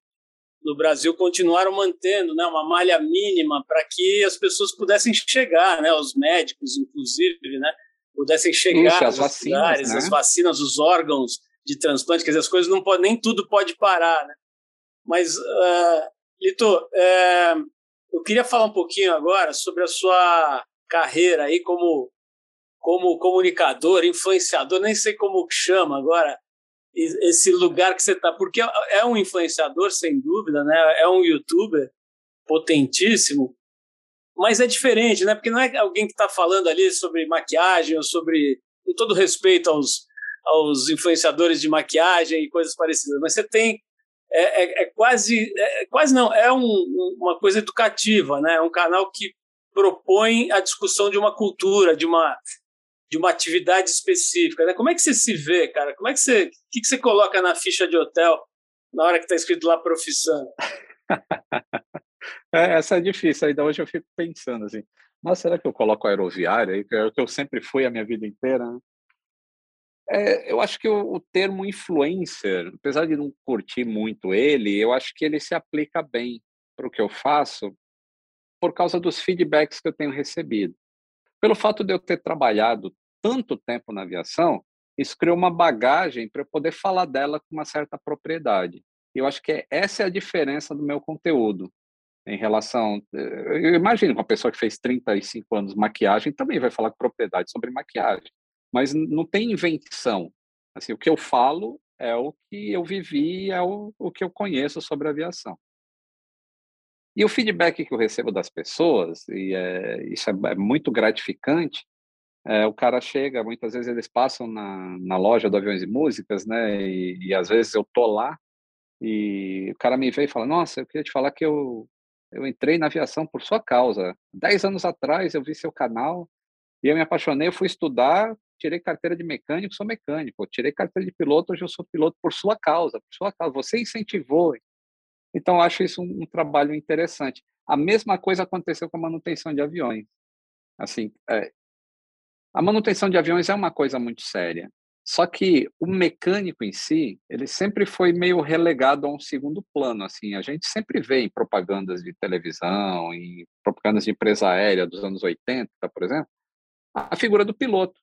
no Brasil continuaram mantendo né, uma malha mínima para que as pessoas pudessem chegar, né, os médicos, inclusive, né, pudessem chegar Isso, as vacinas, lugares, né? as vacinas, os órgãos de transplante, quer dizer, as coisas não podem, nem tudo pode parar, né? Mas, uh, Lito, uh, eu queria falar um pouquinho agora sobre a sua carreira aí como, como comunicador, influenciador, nem sei como chama agora, esse lugar que você está, porque é um influenciador, sem dúvida, né? é um youtuber potentíssimo, mas é diferente, né? porque não é alguém que está falando ali sobre maquiagem ou sobre, com todo respeito aos, aos influenciadores de maquiagem e coisas parecidas, mas você tem é, é, é quase é, quase não é um, uma coisa educativa, né? É um canal que propõe a discussão de uma cultura, de uma de uma atividade específica, né? Como é que você se vê, cara? Como é que você, o que, você coloca na ficha de hotel na hora que está escrito lá profissão? é, essa é difícil. Ainda hoje eu fico pensando assim, mas será que eu coloco aeroviária, é o que eu sempre fui a minha vida inteira? Né? É, eu acho que o, o, termo influencer, apesar de não curtir muito ele, eu acho que ele se aplica bem para o que eu faço por causa dos feedbacks que eu tenho recebido. Pelo fato de eu ter trabalhado tanto tempo na aviação, isso criou uma bagagem para eu poder falar dela com uma certa propriedade. E eu acho que essa é a diferença do meu conteúdo em relação. Eu imagino uma pessoa que fez 35 anos de maquiagem também vai falar com propriedade sobre maquiagem, mas não tem invenção. Assim, o que eu falo é o que eu vivi, é o, o que eu conheço sobre aviação. E o feedback que eu recebo das pessoas, e é, isso é, é muito gratificante, é, o cara chega, muitas vezes eles passam na, na loja do Aviões e Músicas, né, e, e às vezes eu tô lá, e o cara me vê e fala, nossa, eu queria te falar que eu, eu entrei na aviação por sua causa. Dez anos atrás eu vi seu canal, e eu me apaixonei, eu fui estudar, tirei carteira de mecânico, sou mecânico, tirei carteira de piloto, hoje eu sou piloto por sua causa, por sua causa, você incentivou, então, acho isso um, um, trabalho interessante. A mesma coisa aconteceu com a manutenção de aviões. Assim, é, a manutenção de aviões é uma coisa muito séria. Só que o mecânico em si, ele sempre foi meio relegado a um segundo plano. Assim, a gente sempre vê em propagandas de televisão, em propagandas de empresa aérea dos anos 80, por exemplo, a figura do piloto,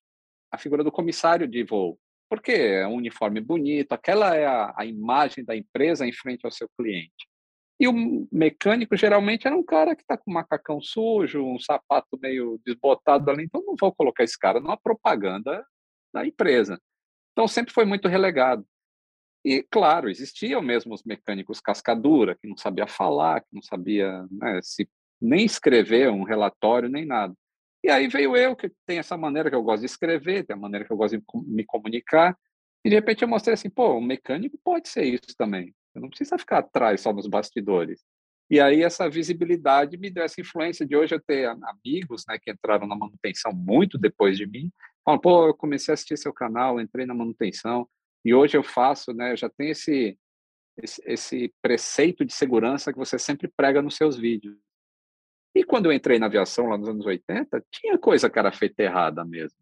a figura do comissário de voo porque é um uniforme bonito, aquela é a, a imagem da empresa em frente ao seu cliente. E o mecânico geralmente era um cara que está com um macacão sujo, um sapato meio desbotado ali, então não vou colocar esse cara numa propaganda da empresa. Então sempre foi muito relegado. E, claro, existiam mesmo os mecânicos cascadura, que não sabia falar, que não sabia né, se nem escrever um relatório, nem nada. E aí veio eu, que tem essa maneira que eu gosto de escrever, tem a maneira que eu gosto de me comunicar, e de repente eu mostrei assim, pô, um mecânico pode ser isso também. Eu não precisa ficar atrás só nos bastidores. E aí essa visibilidade me deu essa influência de hoje eu ter amigos, né, que entraram na manutenção muito depois de mim, falam, pô, eu comecei a assistir seu canal, entrei na manutenção, e hoje eu faço, né, já tem esse, esse, esse preceito de segurança que você sempre prega nos seus vídeos. E quando eu entrei na aviação lá nos anos 80, tinha coisa que era feita errada mesmo.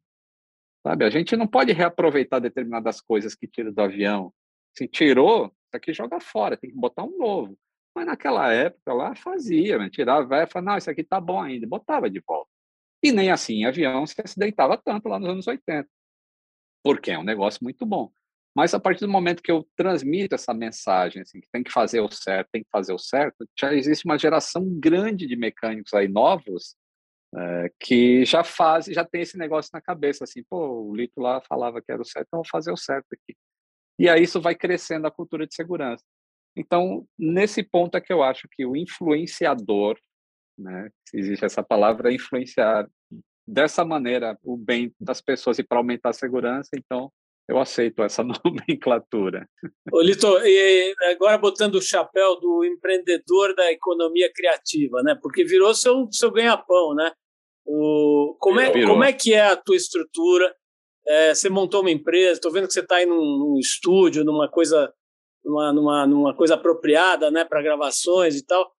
Sabe? A gente não pode reaproveitar determinadas coisas que tira do avião. Se tirou, isso aqui joga fora, tem que botar um novo. Mas naquela época lá fazia, né? tirava e falava, não, isso aqui tá bom ainda, botava de volta. E nem assim avião se acidentava tanto lá nos anos 80. Porque é um negócio muito bom. Mas a partir do momento que eu transmito essa mensagem, assim, que tem que fazer o certo, tem que fazer o certo, já existe uma geração grande de mecânicos aí novos é, que já fazem, já tem esse negócio na cabeça, assim, pô, o Lito lá falava que era o certo, então vou fazer o certo aqui. E aí isso vai crescendo a cultura de segurança. Então, nesse ponto é que eu acho que o influenciador, né, existe essa palavra, influenciar dessa maneira o bem das pessoas e para aumentar a segurança, então eu aceito essa nomenclatura. Ô, Lito, agora botando o chapéu do empreendedor da economia criativa, né? Porque virou seu, seu ganha-pão, né? O, como, é, como é que é a tua estrutura? É, você montou uma empresa, estou vendo que você está aí num, num, estúdio, numa coisa, numa, numa, numa coisa apropriada, né, para gravações e tal.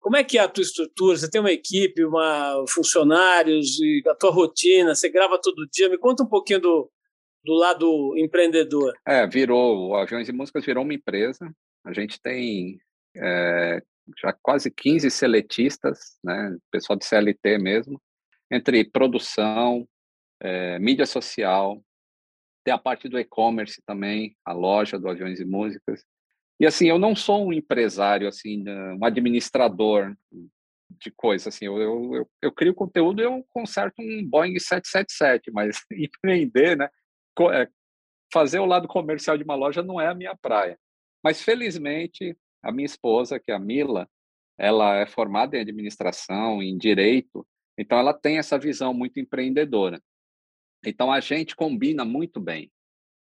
Como é que é a tua estrutura? Você tem uma equipe, uma funcionários e a tua rotina? Você grava todo dia? Me conta um pouquinho do, do lado empreendedor? É, virou, o Aviões e Músicas virou uma empresa. A gente tem é, já quase 15 seletistas, né, pessoal de CLT mesmo, entre produção, é, mídia social, tem a parte do e-commerce também, a loja do Aviões e Músicas. E assim, eu não sou um empresário, assim, um administrador de coisa, assim, eu, eu, eu, eu crio conteúdo e eu conserto um Boeing 777, mas empreender, né, fazer o lado comercial de uma loja não é a minha praia. Mas, felizmente, a minha esposa, que é a Mila, ela é formada em administração, em direito, então ela tem essa visão muito empreendedora. Então a gente combina muito bem.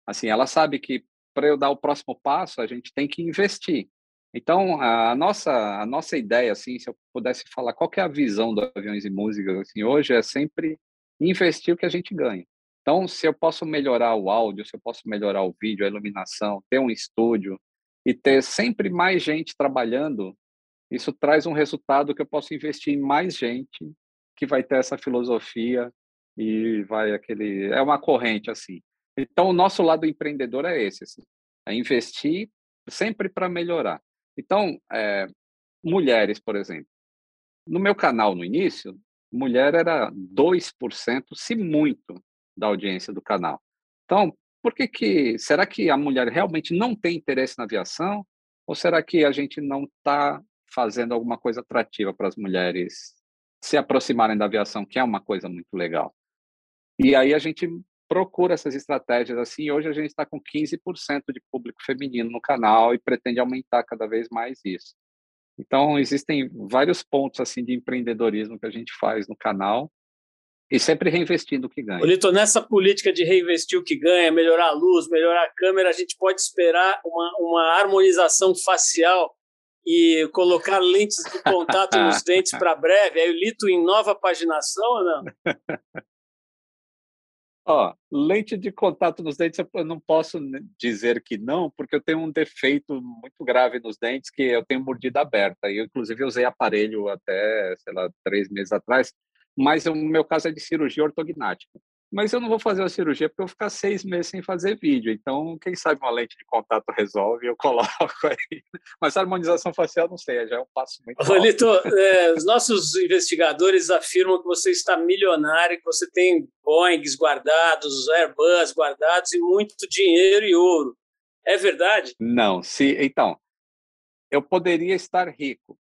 Assim, ela sabe que para eu dar o próximo passo, a gente tem que investir. Então a nossa a nossa ideia assim, se eu pudesse falar qual é a visão do Aviões e Músicas assim, hoje é sempre investir o que a gente ganha. Então, se eu posso melhorar o áudio, se eu posso melhorar o vídeo, a iluminação, ter um estúdio e ter sempre mais gente trabalhando, isso traz um resultado que eu posso investir em mais gente que vai ter essa filosofia e vai aquele é uma corrente assim. Então, o nosso lado empreendedor é esse, assim, é investir sempre para melhorar. Então, é, mulheres, por exemplo. No meu canal no início, mulher era 2%, se muito, da audiência do canal. Então, por que que será que a mulher realmente não tem interesse na aviação ou será que a gente não está fazendo alguma coisa atrativa para as mulheres se aproximarem da aviação, que é uma coisa muito legal? E aí a gente procura essas estratégias assim. Hoje a gente está com 15% de público feminino no canal e pretende aumentar cada vez mais isso. Então existem vários pontos assim de empreendedorismo que a gente faz no canal e sempre reinvestindo o que ganha. Lito, nessa política de reinvestir o que ganha, melhorar a luz, melhorar a câmera, a gente pode esperar uma, uma harmonização facial e colocar lentes de contato nos dentes para breve? Aí o Lito em nova paginação ou não? Ó, lente de contato nos dentes eu não posso dizer que não, porque eu tenho um defeito muito grave nos dentes que eu tenho mordida aberta. E eu, inclusive, usei aparelho até, sei lá, três meses atrás mas o meu caso é de cirurgia ortognática. mas eu não vou fazer a cirurgia porque eu vou ficar seis meses sem fazer vídeo. Então, quem sabe uma lente de contato resolve, eu coloco aí. Mas a harmonização facial, não sei, já é um passo muito Rolito, é, os nossos investigadores afirmam que você está milionário, que você tem Boeings guardados, Airbus guardados e muito dinheiro e ouro. É verdade? Não, se então, eu poderia estar rico,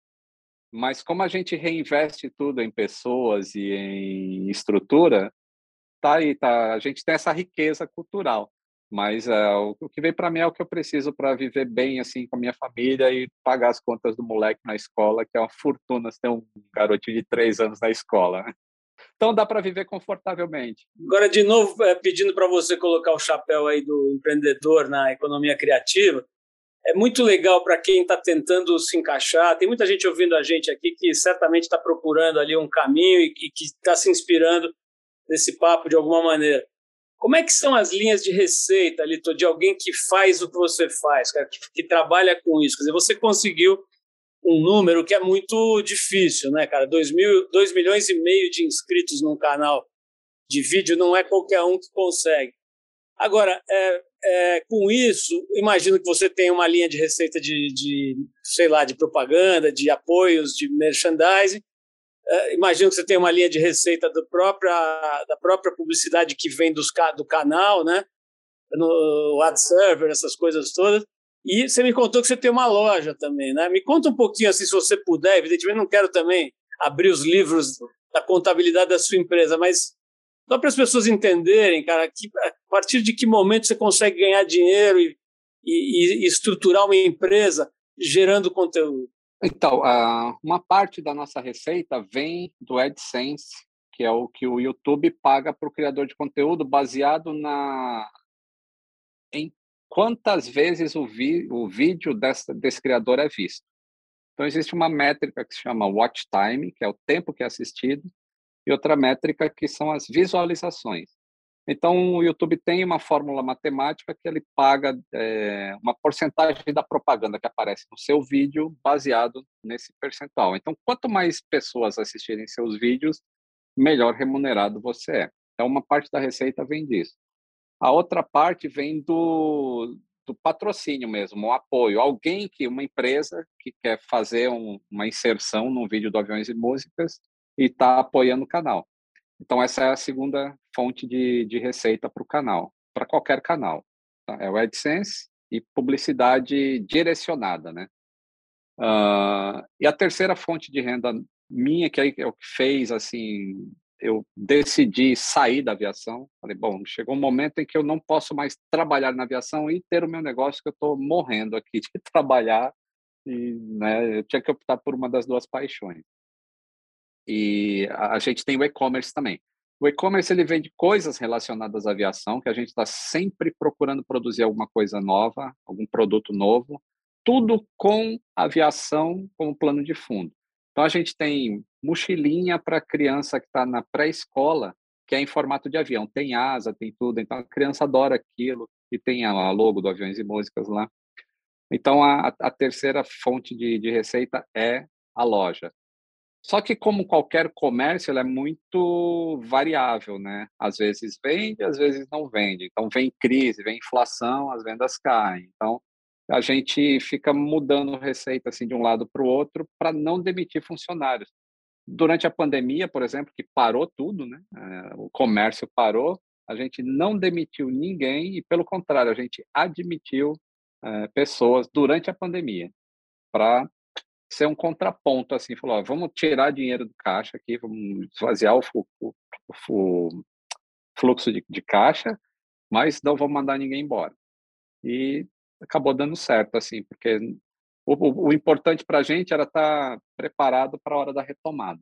mas como a gente reinveste tudo em pessoas e em estrutura, tá aí, tá, a gente tem essa riqueza cultural. Mas uh, o que vem para mim é o que eu preciso para viver bem assim com a minha família e pagar as contas do moleque na escola, que é uma fortuna ter um garotinho de três anos na escola. Então dá para viver confortavelmente. Agora, de novo, é, pedindo para você colocar o chapéu aí do empreendedor na economia criativa, é muito legal para quem está tentando se encaixar. Tem muita gente ouvindo a gente aqui que certamente está procurando ali um caminho e, e que está se inspirando nesse papo de alguma maneira. Como é que são as linhas de receita, Lito, de alguém que faz o que você faz, cara, que, que trabalha com isso? Quer dizer, você conseguiu um número que é muito difícil, né, cara? 2 mil, dois milhões e meio de inscritos num canal de vídeo não é qualquer um que consegue. Agora, é, é, com isso, imagino que você tem uma linha de receita de, de, sei lá, de propaganda, de apoios, de merchandising. É, imagino que você tem uma linha de receita do própria, da própria publicidade que vem dos, do canal, né? No ad server, essas coisas todas. E você me contou que você tem uma loja também, né? Me conta um pouquinho, assim, se você puder. Evidentemente, não quero também abrir os livros da contabilidade da sua empresa, mas só para as pessoas entenderem, cara, que, partir de que momento você consegue ganhar dinheiro e, e, e estruturar uma empresa gerando conteúdo? Então, uma parte da nossa receita vem do AdSense, que é o que o YouTube paga para o criador de conteúdo baseado na em quantas vezes o, vi, o vídeo dessa, desse criador é visto. Então, existe uma métrica que se chama watch time, que é o tempo que é assistido, e outra métrica que são as visualizações. Então, o YouTube tem uma fórmula matemática que ele paga é, uma porcentagem da propaganda que aparece no seu vídeo baseado nesse percentual. Então, quanto mais pessoas assistirem seus vídeos, melhor remunerado você é. Então, uma parte da receita vem disso. A outra parte vem do, do patrocínio mesmo, o apoio. Alguém que, uma empresa que quer fazer um, uma inserção num vídeo do Aviões e Músicas e está apoiando o canal. Então, essa é a segunda fonte de, de receita para o canal, para qualquer canal. Tá? É o AdSense e publicidade direcionada, né? Uh, e a terceira fonte de renda minha, que é o que fez, assim, eu decidi sair da aviação. Falei, bom, chegou um momento em que eu não posso mais trabalhar na aviação e ter o meu negócio, que eu estou morrendo aqui de trabalhar. E né, eu tinha que optar por uma das duas paixões. E a gente tem o e-commerce também. O e-commerce ele vende coisas relacionadas à aviação, que a gente está sempre procurando produzir alguma coisa nova, algum produto novo, tudo com aviação como plano de fundo. Então a gente tem mochilinha para criança que está na pré-escola, que é em formato de avião, tem asa, tem tudo. Então a criança adora aquilo e tem a logo do Aviões e Músicas lá. Então a, a terceira fonte de, de receita é a loja. Só que, como qualquer comércio, ele é muito variável, né? Às vezes vende, às vezes não vende. Então, vem crise, vem inflação, as vendas caem. Então, a gente fica mudando receita assim de um lado para o outro para não demitir funcionários. Durante a pandemia, por exemplo, que parou tudo, né? É, o comércio parou, a gente não demitiu ninguém e, pelo contrário, a gente admitiu é, pessoas durante a pandemia para ser um contraponto, assim, falou, ó, vamos tirar dinheiro do caixa aqui, vamos esvaziar o, o, o fluxo de, de, caixa, mas não vamos mandar ninguém embora. E acabou dando certo, assim, porque o, o importante para a gente era estar tá preparado para a hora da retomada.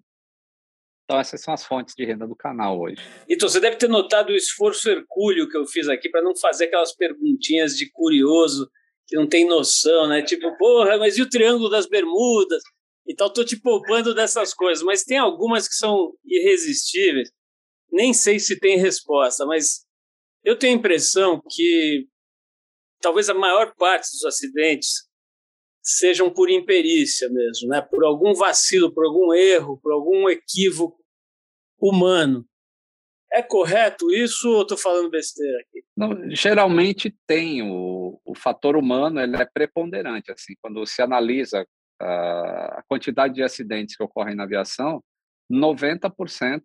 Então, essas são as fontes de renda do canal hoje. Então, você deve ter notado o esforço hercúleo que eu fiz aqui para não fazer aquelas perguntinhas de curioso que não tem noção, né? Tipo, porra, mas e o Triângulo das Bermudas? E tal, tô te poupando dessas coisas, mas tem algumas que são irresistíveis. Nem sei se tem resposta, mas eu tenho a impressão que talvez a maior parte dos acidentes sejam por imperícia mesmo, né? Por algum vacilo, por algum erro, por algum equívoco humano. É correto isso ou estou falando besteira aqui? Não, geralmente tem o, o fator humano, ele é preponderante. Assim, quando se analisa a, a quantidade de acidentes que ocorrem na aviação, 90%,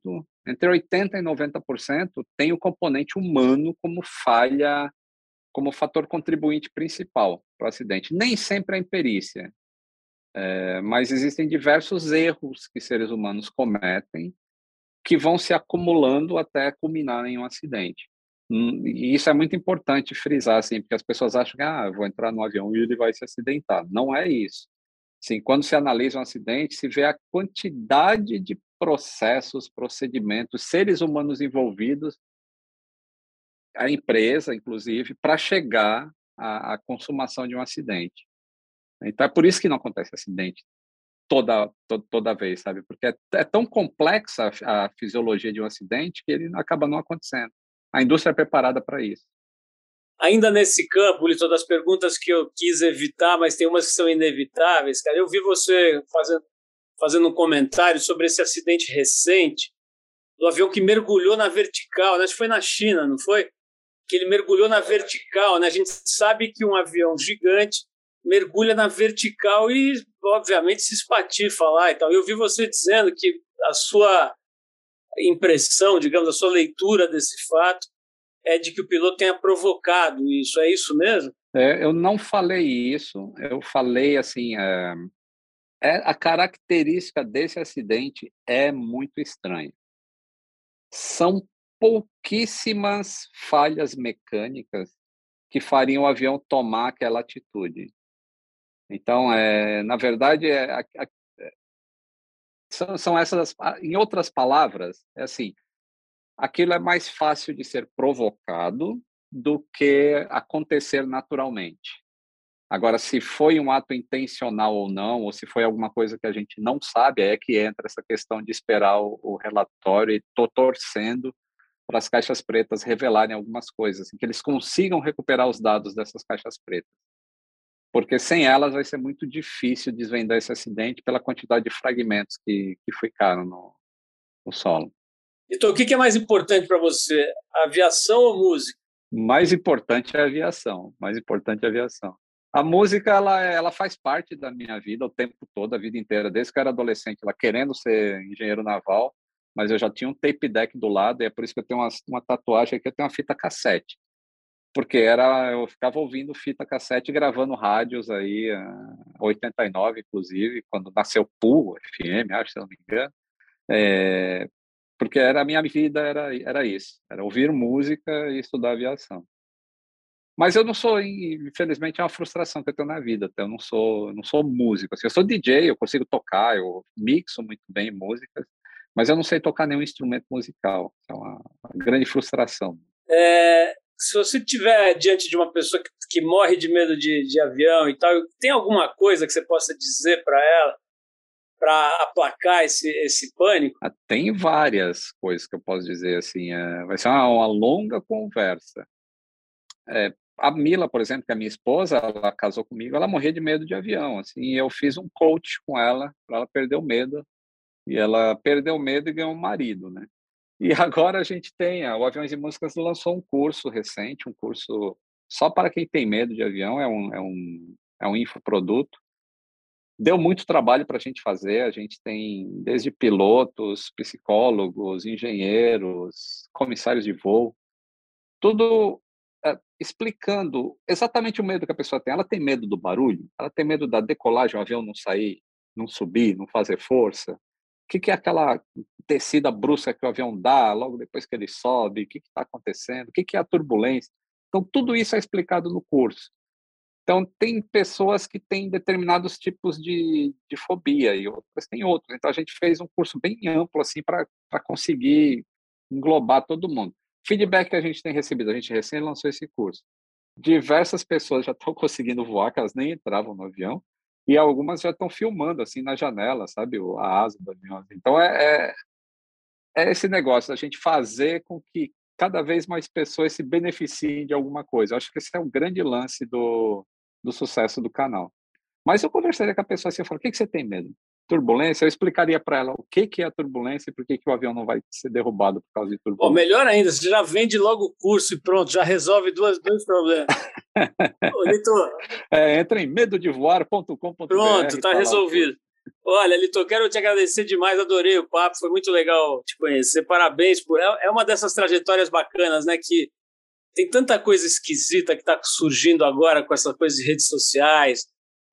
entre 80% e 90% tem o componente humano como falha, como fator contribuinte principal para o acidente. Nem sempre é imperícia, é, mas existem diversos erros que seres humanos cometem que vão se acumulando até culminar em um acidente. Hum, e isso é muito importante frisar, assim, porque as pessoas acham que ah, vou entrar no avião e ele vai se acidentar. Não é isso. Sim, quando se analisa um acidente, se vê a quantidade de processos, procedimentos, seres humanos envolvidos, a empresa, inclusive, para chegar à, à, consumação de um acidente. Então, é por isso que não acontece acidente toda, toda, toda vez, sabe? Porque é, é tão complexa a, a, fisiologia de um acidente que ele acaba não acontecendo. A indústria é preparada para isso. Ainda nesse campo, Lito, das perguntas que eu quis evitar, mas tem umas que são inevitáveis, cara. Eu vi você fazendo, fazendo um comentário sobre esse acidente recente do avião que mergulhou na vertical, né? Acho que foi na China, não foi? Que ele mergulhou na vertical, né? A gente sabe que um avião gigante mergulha na vertical e, obviamente, se espatifa lá e tal. Eu vi você dizendo que a sua impressão, digamos, a sua leitura desse fato é de que o piloto tenha provocado isso. É isso mesmo? É, eu não falei isso. Eu falei assim. É, é, a característica desse acidente é muito estranha. São pouquíssimas falhas mecânicas que fariam o avião tomar aquela atitude. Então, é, na verdade, é, a, a, são, são essas, em outras palavras, é assim, aquilo é mais fácil de ser provocado do que acontecer naturalmente. Agora, se foi um ato intencional ou não, ou se foi alguma coisa que a gente não sabe, é que entra essa questão de esperar o, o relatório e estou torcendo para as caixas pretas revelarem algumas coisas, que eles consigam recuperar os dados dessas caixas pretas porque sem elas vai ser muito difícil desvendar esse acidente pela quantidade de fragmentos que, que ficaram no, no solo. Então, o que é mais importante para você, aviação ou música? Mais importante é a aviação, mais importante é a aviação. A música, ela, ela faz parte da minha vida o tempo todo, a vida inteira, desde que eu era adolescente, ela querendo ser engenheiro naval, mas eu já tinha um tape deck do lado, e é por isso que eu tenho uma, uma tatuagem aqui, eu tenho uma fita cassete porque era eu ficava ouvindo fita cassete gravando rádios aí 89 inclusive quando nasceu Pool FM acho se não me engano. É, porque era a minha vida era era isso era ouvir música e estudar aviação. Mas eu não sou infelizmente é uma frustração que eu tenho na vida eu não sou não sou músico assim, eu sou DJ eu consigo tocar eu mixo muito bem músicas mas eu não sei tocar nenhum instrumento musical é uma, uma grande frustração. É, se você tiver diante de uma pessoa que, que morre de medo de, de avião e tal, tem alguma coisa que você possa dizer para ela para aplacar esse, esse pânico? Ah, tem várias coisas que eu posso dizer assim. É, vai ser uma, uma longa conversa. É, a Mila, por exemplo, que é minha esposa, ela casou comigo, ela morria de medo de avião. Assim, eu fiz um coach com ela para ela perder o medo. E ela perdeu o medo e ganhou um marido, né? E agora a gente tem, o Aviões e Músicas lançou um curso recente, um curso só para quem tem medo de avião, é um, é um, é um infoproduto. Deu muito trabalho para a gente fazer, a gente tem desde pilotos, psicólogos, engenheiros, comissários de voo, tudo é, explicando exatamente o medo que a pessoa tem. Ela tem medo do barulho, ela tem medo da decolagem, o avião não sair, não subir, não fazer força, que, que é aquela descida brusca que o avião dá logo depois que ele sobe, o que está acontecendo, o que, que é a turbulência. Então, tudo isso é explicado no curso. Então, tem pessoas que têm determinados tipos de, de fobia e outras têm outros. Então, a gente fez um curso bem amplo assim para conseguir englobar todo mundo. Feedback que a gente tem recebido, a gente recém lançou esse curso. Diversas pessoas já estão conseguindo voar, que elas nem entravam no avião, e algumas já estão filmando assim na janela, sabe, a asa do avião. Então é, é, é esse negócio da gente fazer com que cada vez mais pessoas se beneficiem de alguma coisa. Eu acho que esse é um grande lance do, do sucesso do canal. Mas eu conversaria com a pessoa assim, eu falo, o que, que você tem medo? Turbulência, eu explicaria para ela o que, que é a turbulência e por que, que o avião não vai ser derrubado por causa de turbulência. Ou melhor ainda, você já vende logo o curso e pronto, já resolve duas, dois problemas. Ô, Litor, é, entra em medodevoar.com.br. Pronto, está tá resolvido. Olha, Litor, quero te agradecer demais, adorei o papo, foi muito legal te conhecer, parabéns. Por... É, é uma dessas trajetórias bacanas, né, que tem tanta coisa esquisita que está surgindo agora com essa coisa de redes sociais,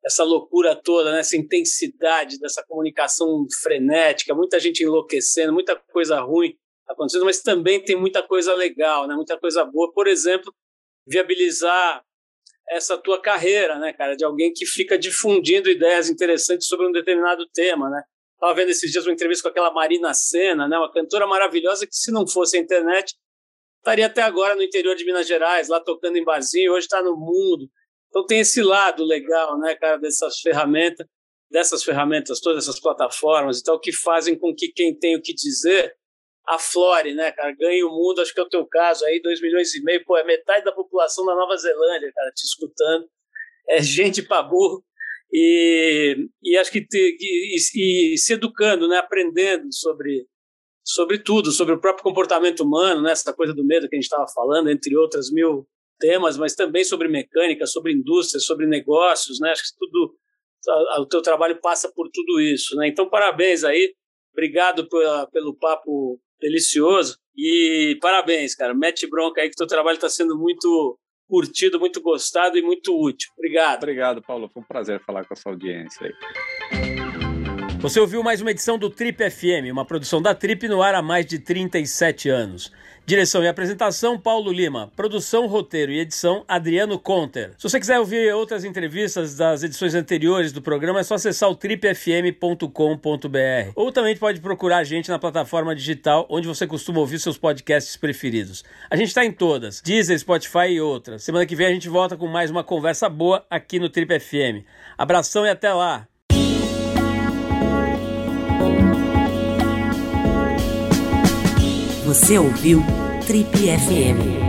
essa loucura toda, né? essa intensidade dessa comunicação frenética, muita gente enlouquecendo, muita coisa ruim acontecendo, mas também tem muita coisa legal, né? muita coisa boa. Por exemplo, viabilizar essa tua carreira, né, cara, de alguém que fica difundindo ideias interessantes sobre um determinado tema, né? Estava vendo esses dias uma entrevista com aquela Marina Senna, né, uma cantora maravilhosa que se não fosse a internet estaria até agora no interior de Minas Gerais, lá tocando em barzinho, hoje está no mundo. Então tem esse lado legal, né, cara, dessas ferramentas, dessas ferramentas, todas essas plataformas e tal, que fazem com que quem tem o que dizer aflore, né, cara, ganhe o mundo. Acho que é o teu caso aí, 2 milhões e meio, pô, é metade da população da Nova Zelândia, cara, te escutando. É gente para burro. E, e acho que te, e, e se educando, né, aprendendo sobre sobre tudo, sobre o próprio comportamento humano, né, essa coisa do medo que a gente estava falando, entre outras mil temas, mas também sobre mecânica, sobre indústria, sobre negócios, né? Acho que tudo, o teu trabalho passa por tudo isso, né? Então, parabéns aí, obrigado pela, pelo papo delicioso e parabéns, cara. Mete bronca aí que teu trabalho está sendo muito curtido, muito gostado e muito útil. Obrigado. Obrigado, Paulo. Foi um prazer falar com a sua audiência aí. Você ouviu mais uma edição do Trip FM, uma produção da Trip no ar há mais de 37 anos. Direção e apresentação, Paulo Lima. Produção, roteiro e edição, Adriano Conter. Se você quiser ouvir outras entrevistas das edições anteriores do programa, é só acessar o tripfm.com.br. Ou também pode procurar a gente na plataforma digital onde você costuma ouvir seus podcasts preferidos. A gente está em todas, Deezer, Spotify e outras. Semana que vem a gente volta com mais uma conversa boa aqui no Trip FM. Abração e até lá! Você ouviu Trip FM.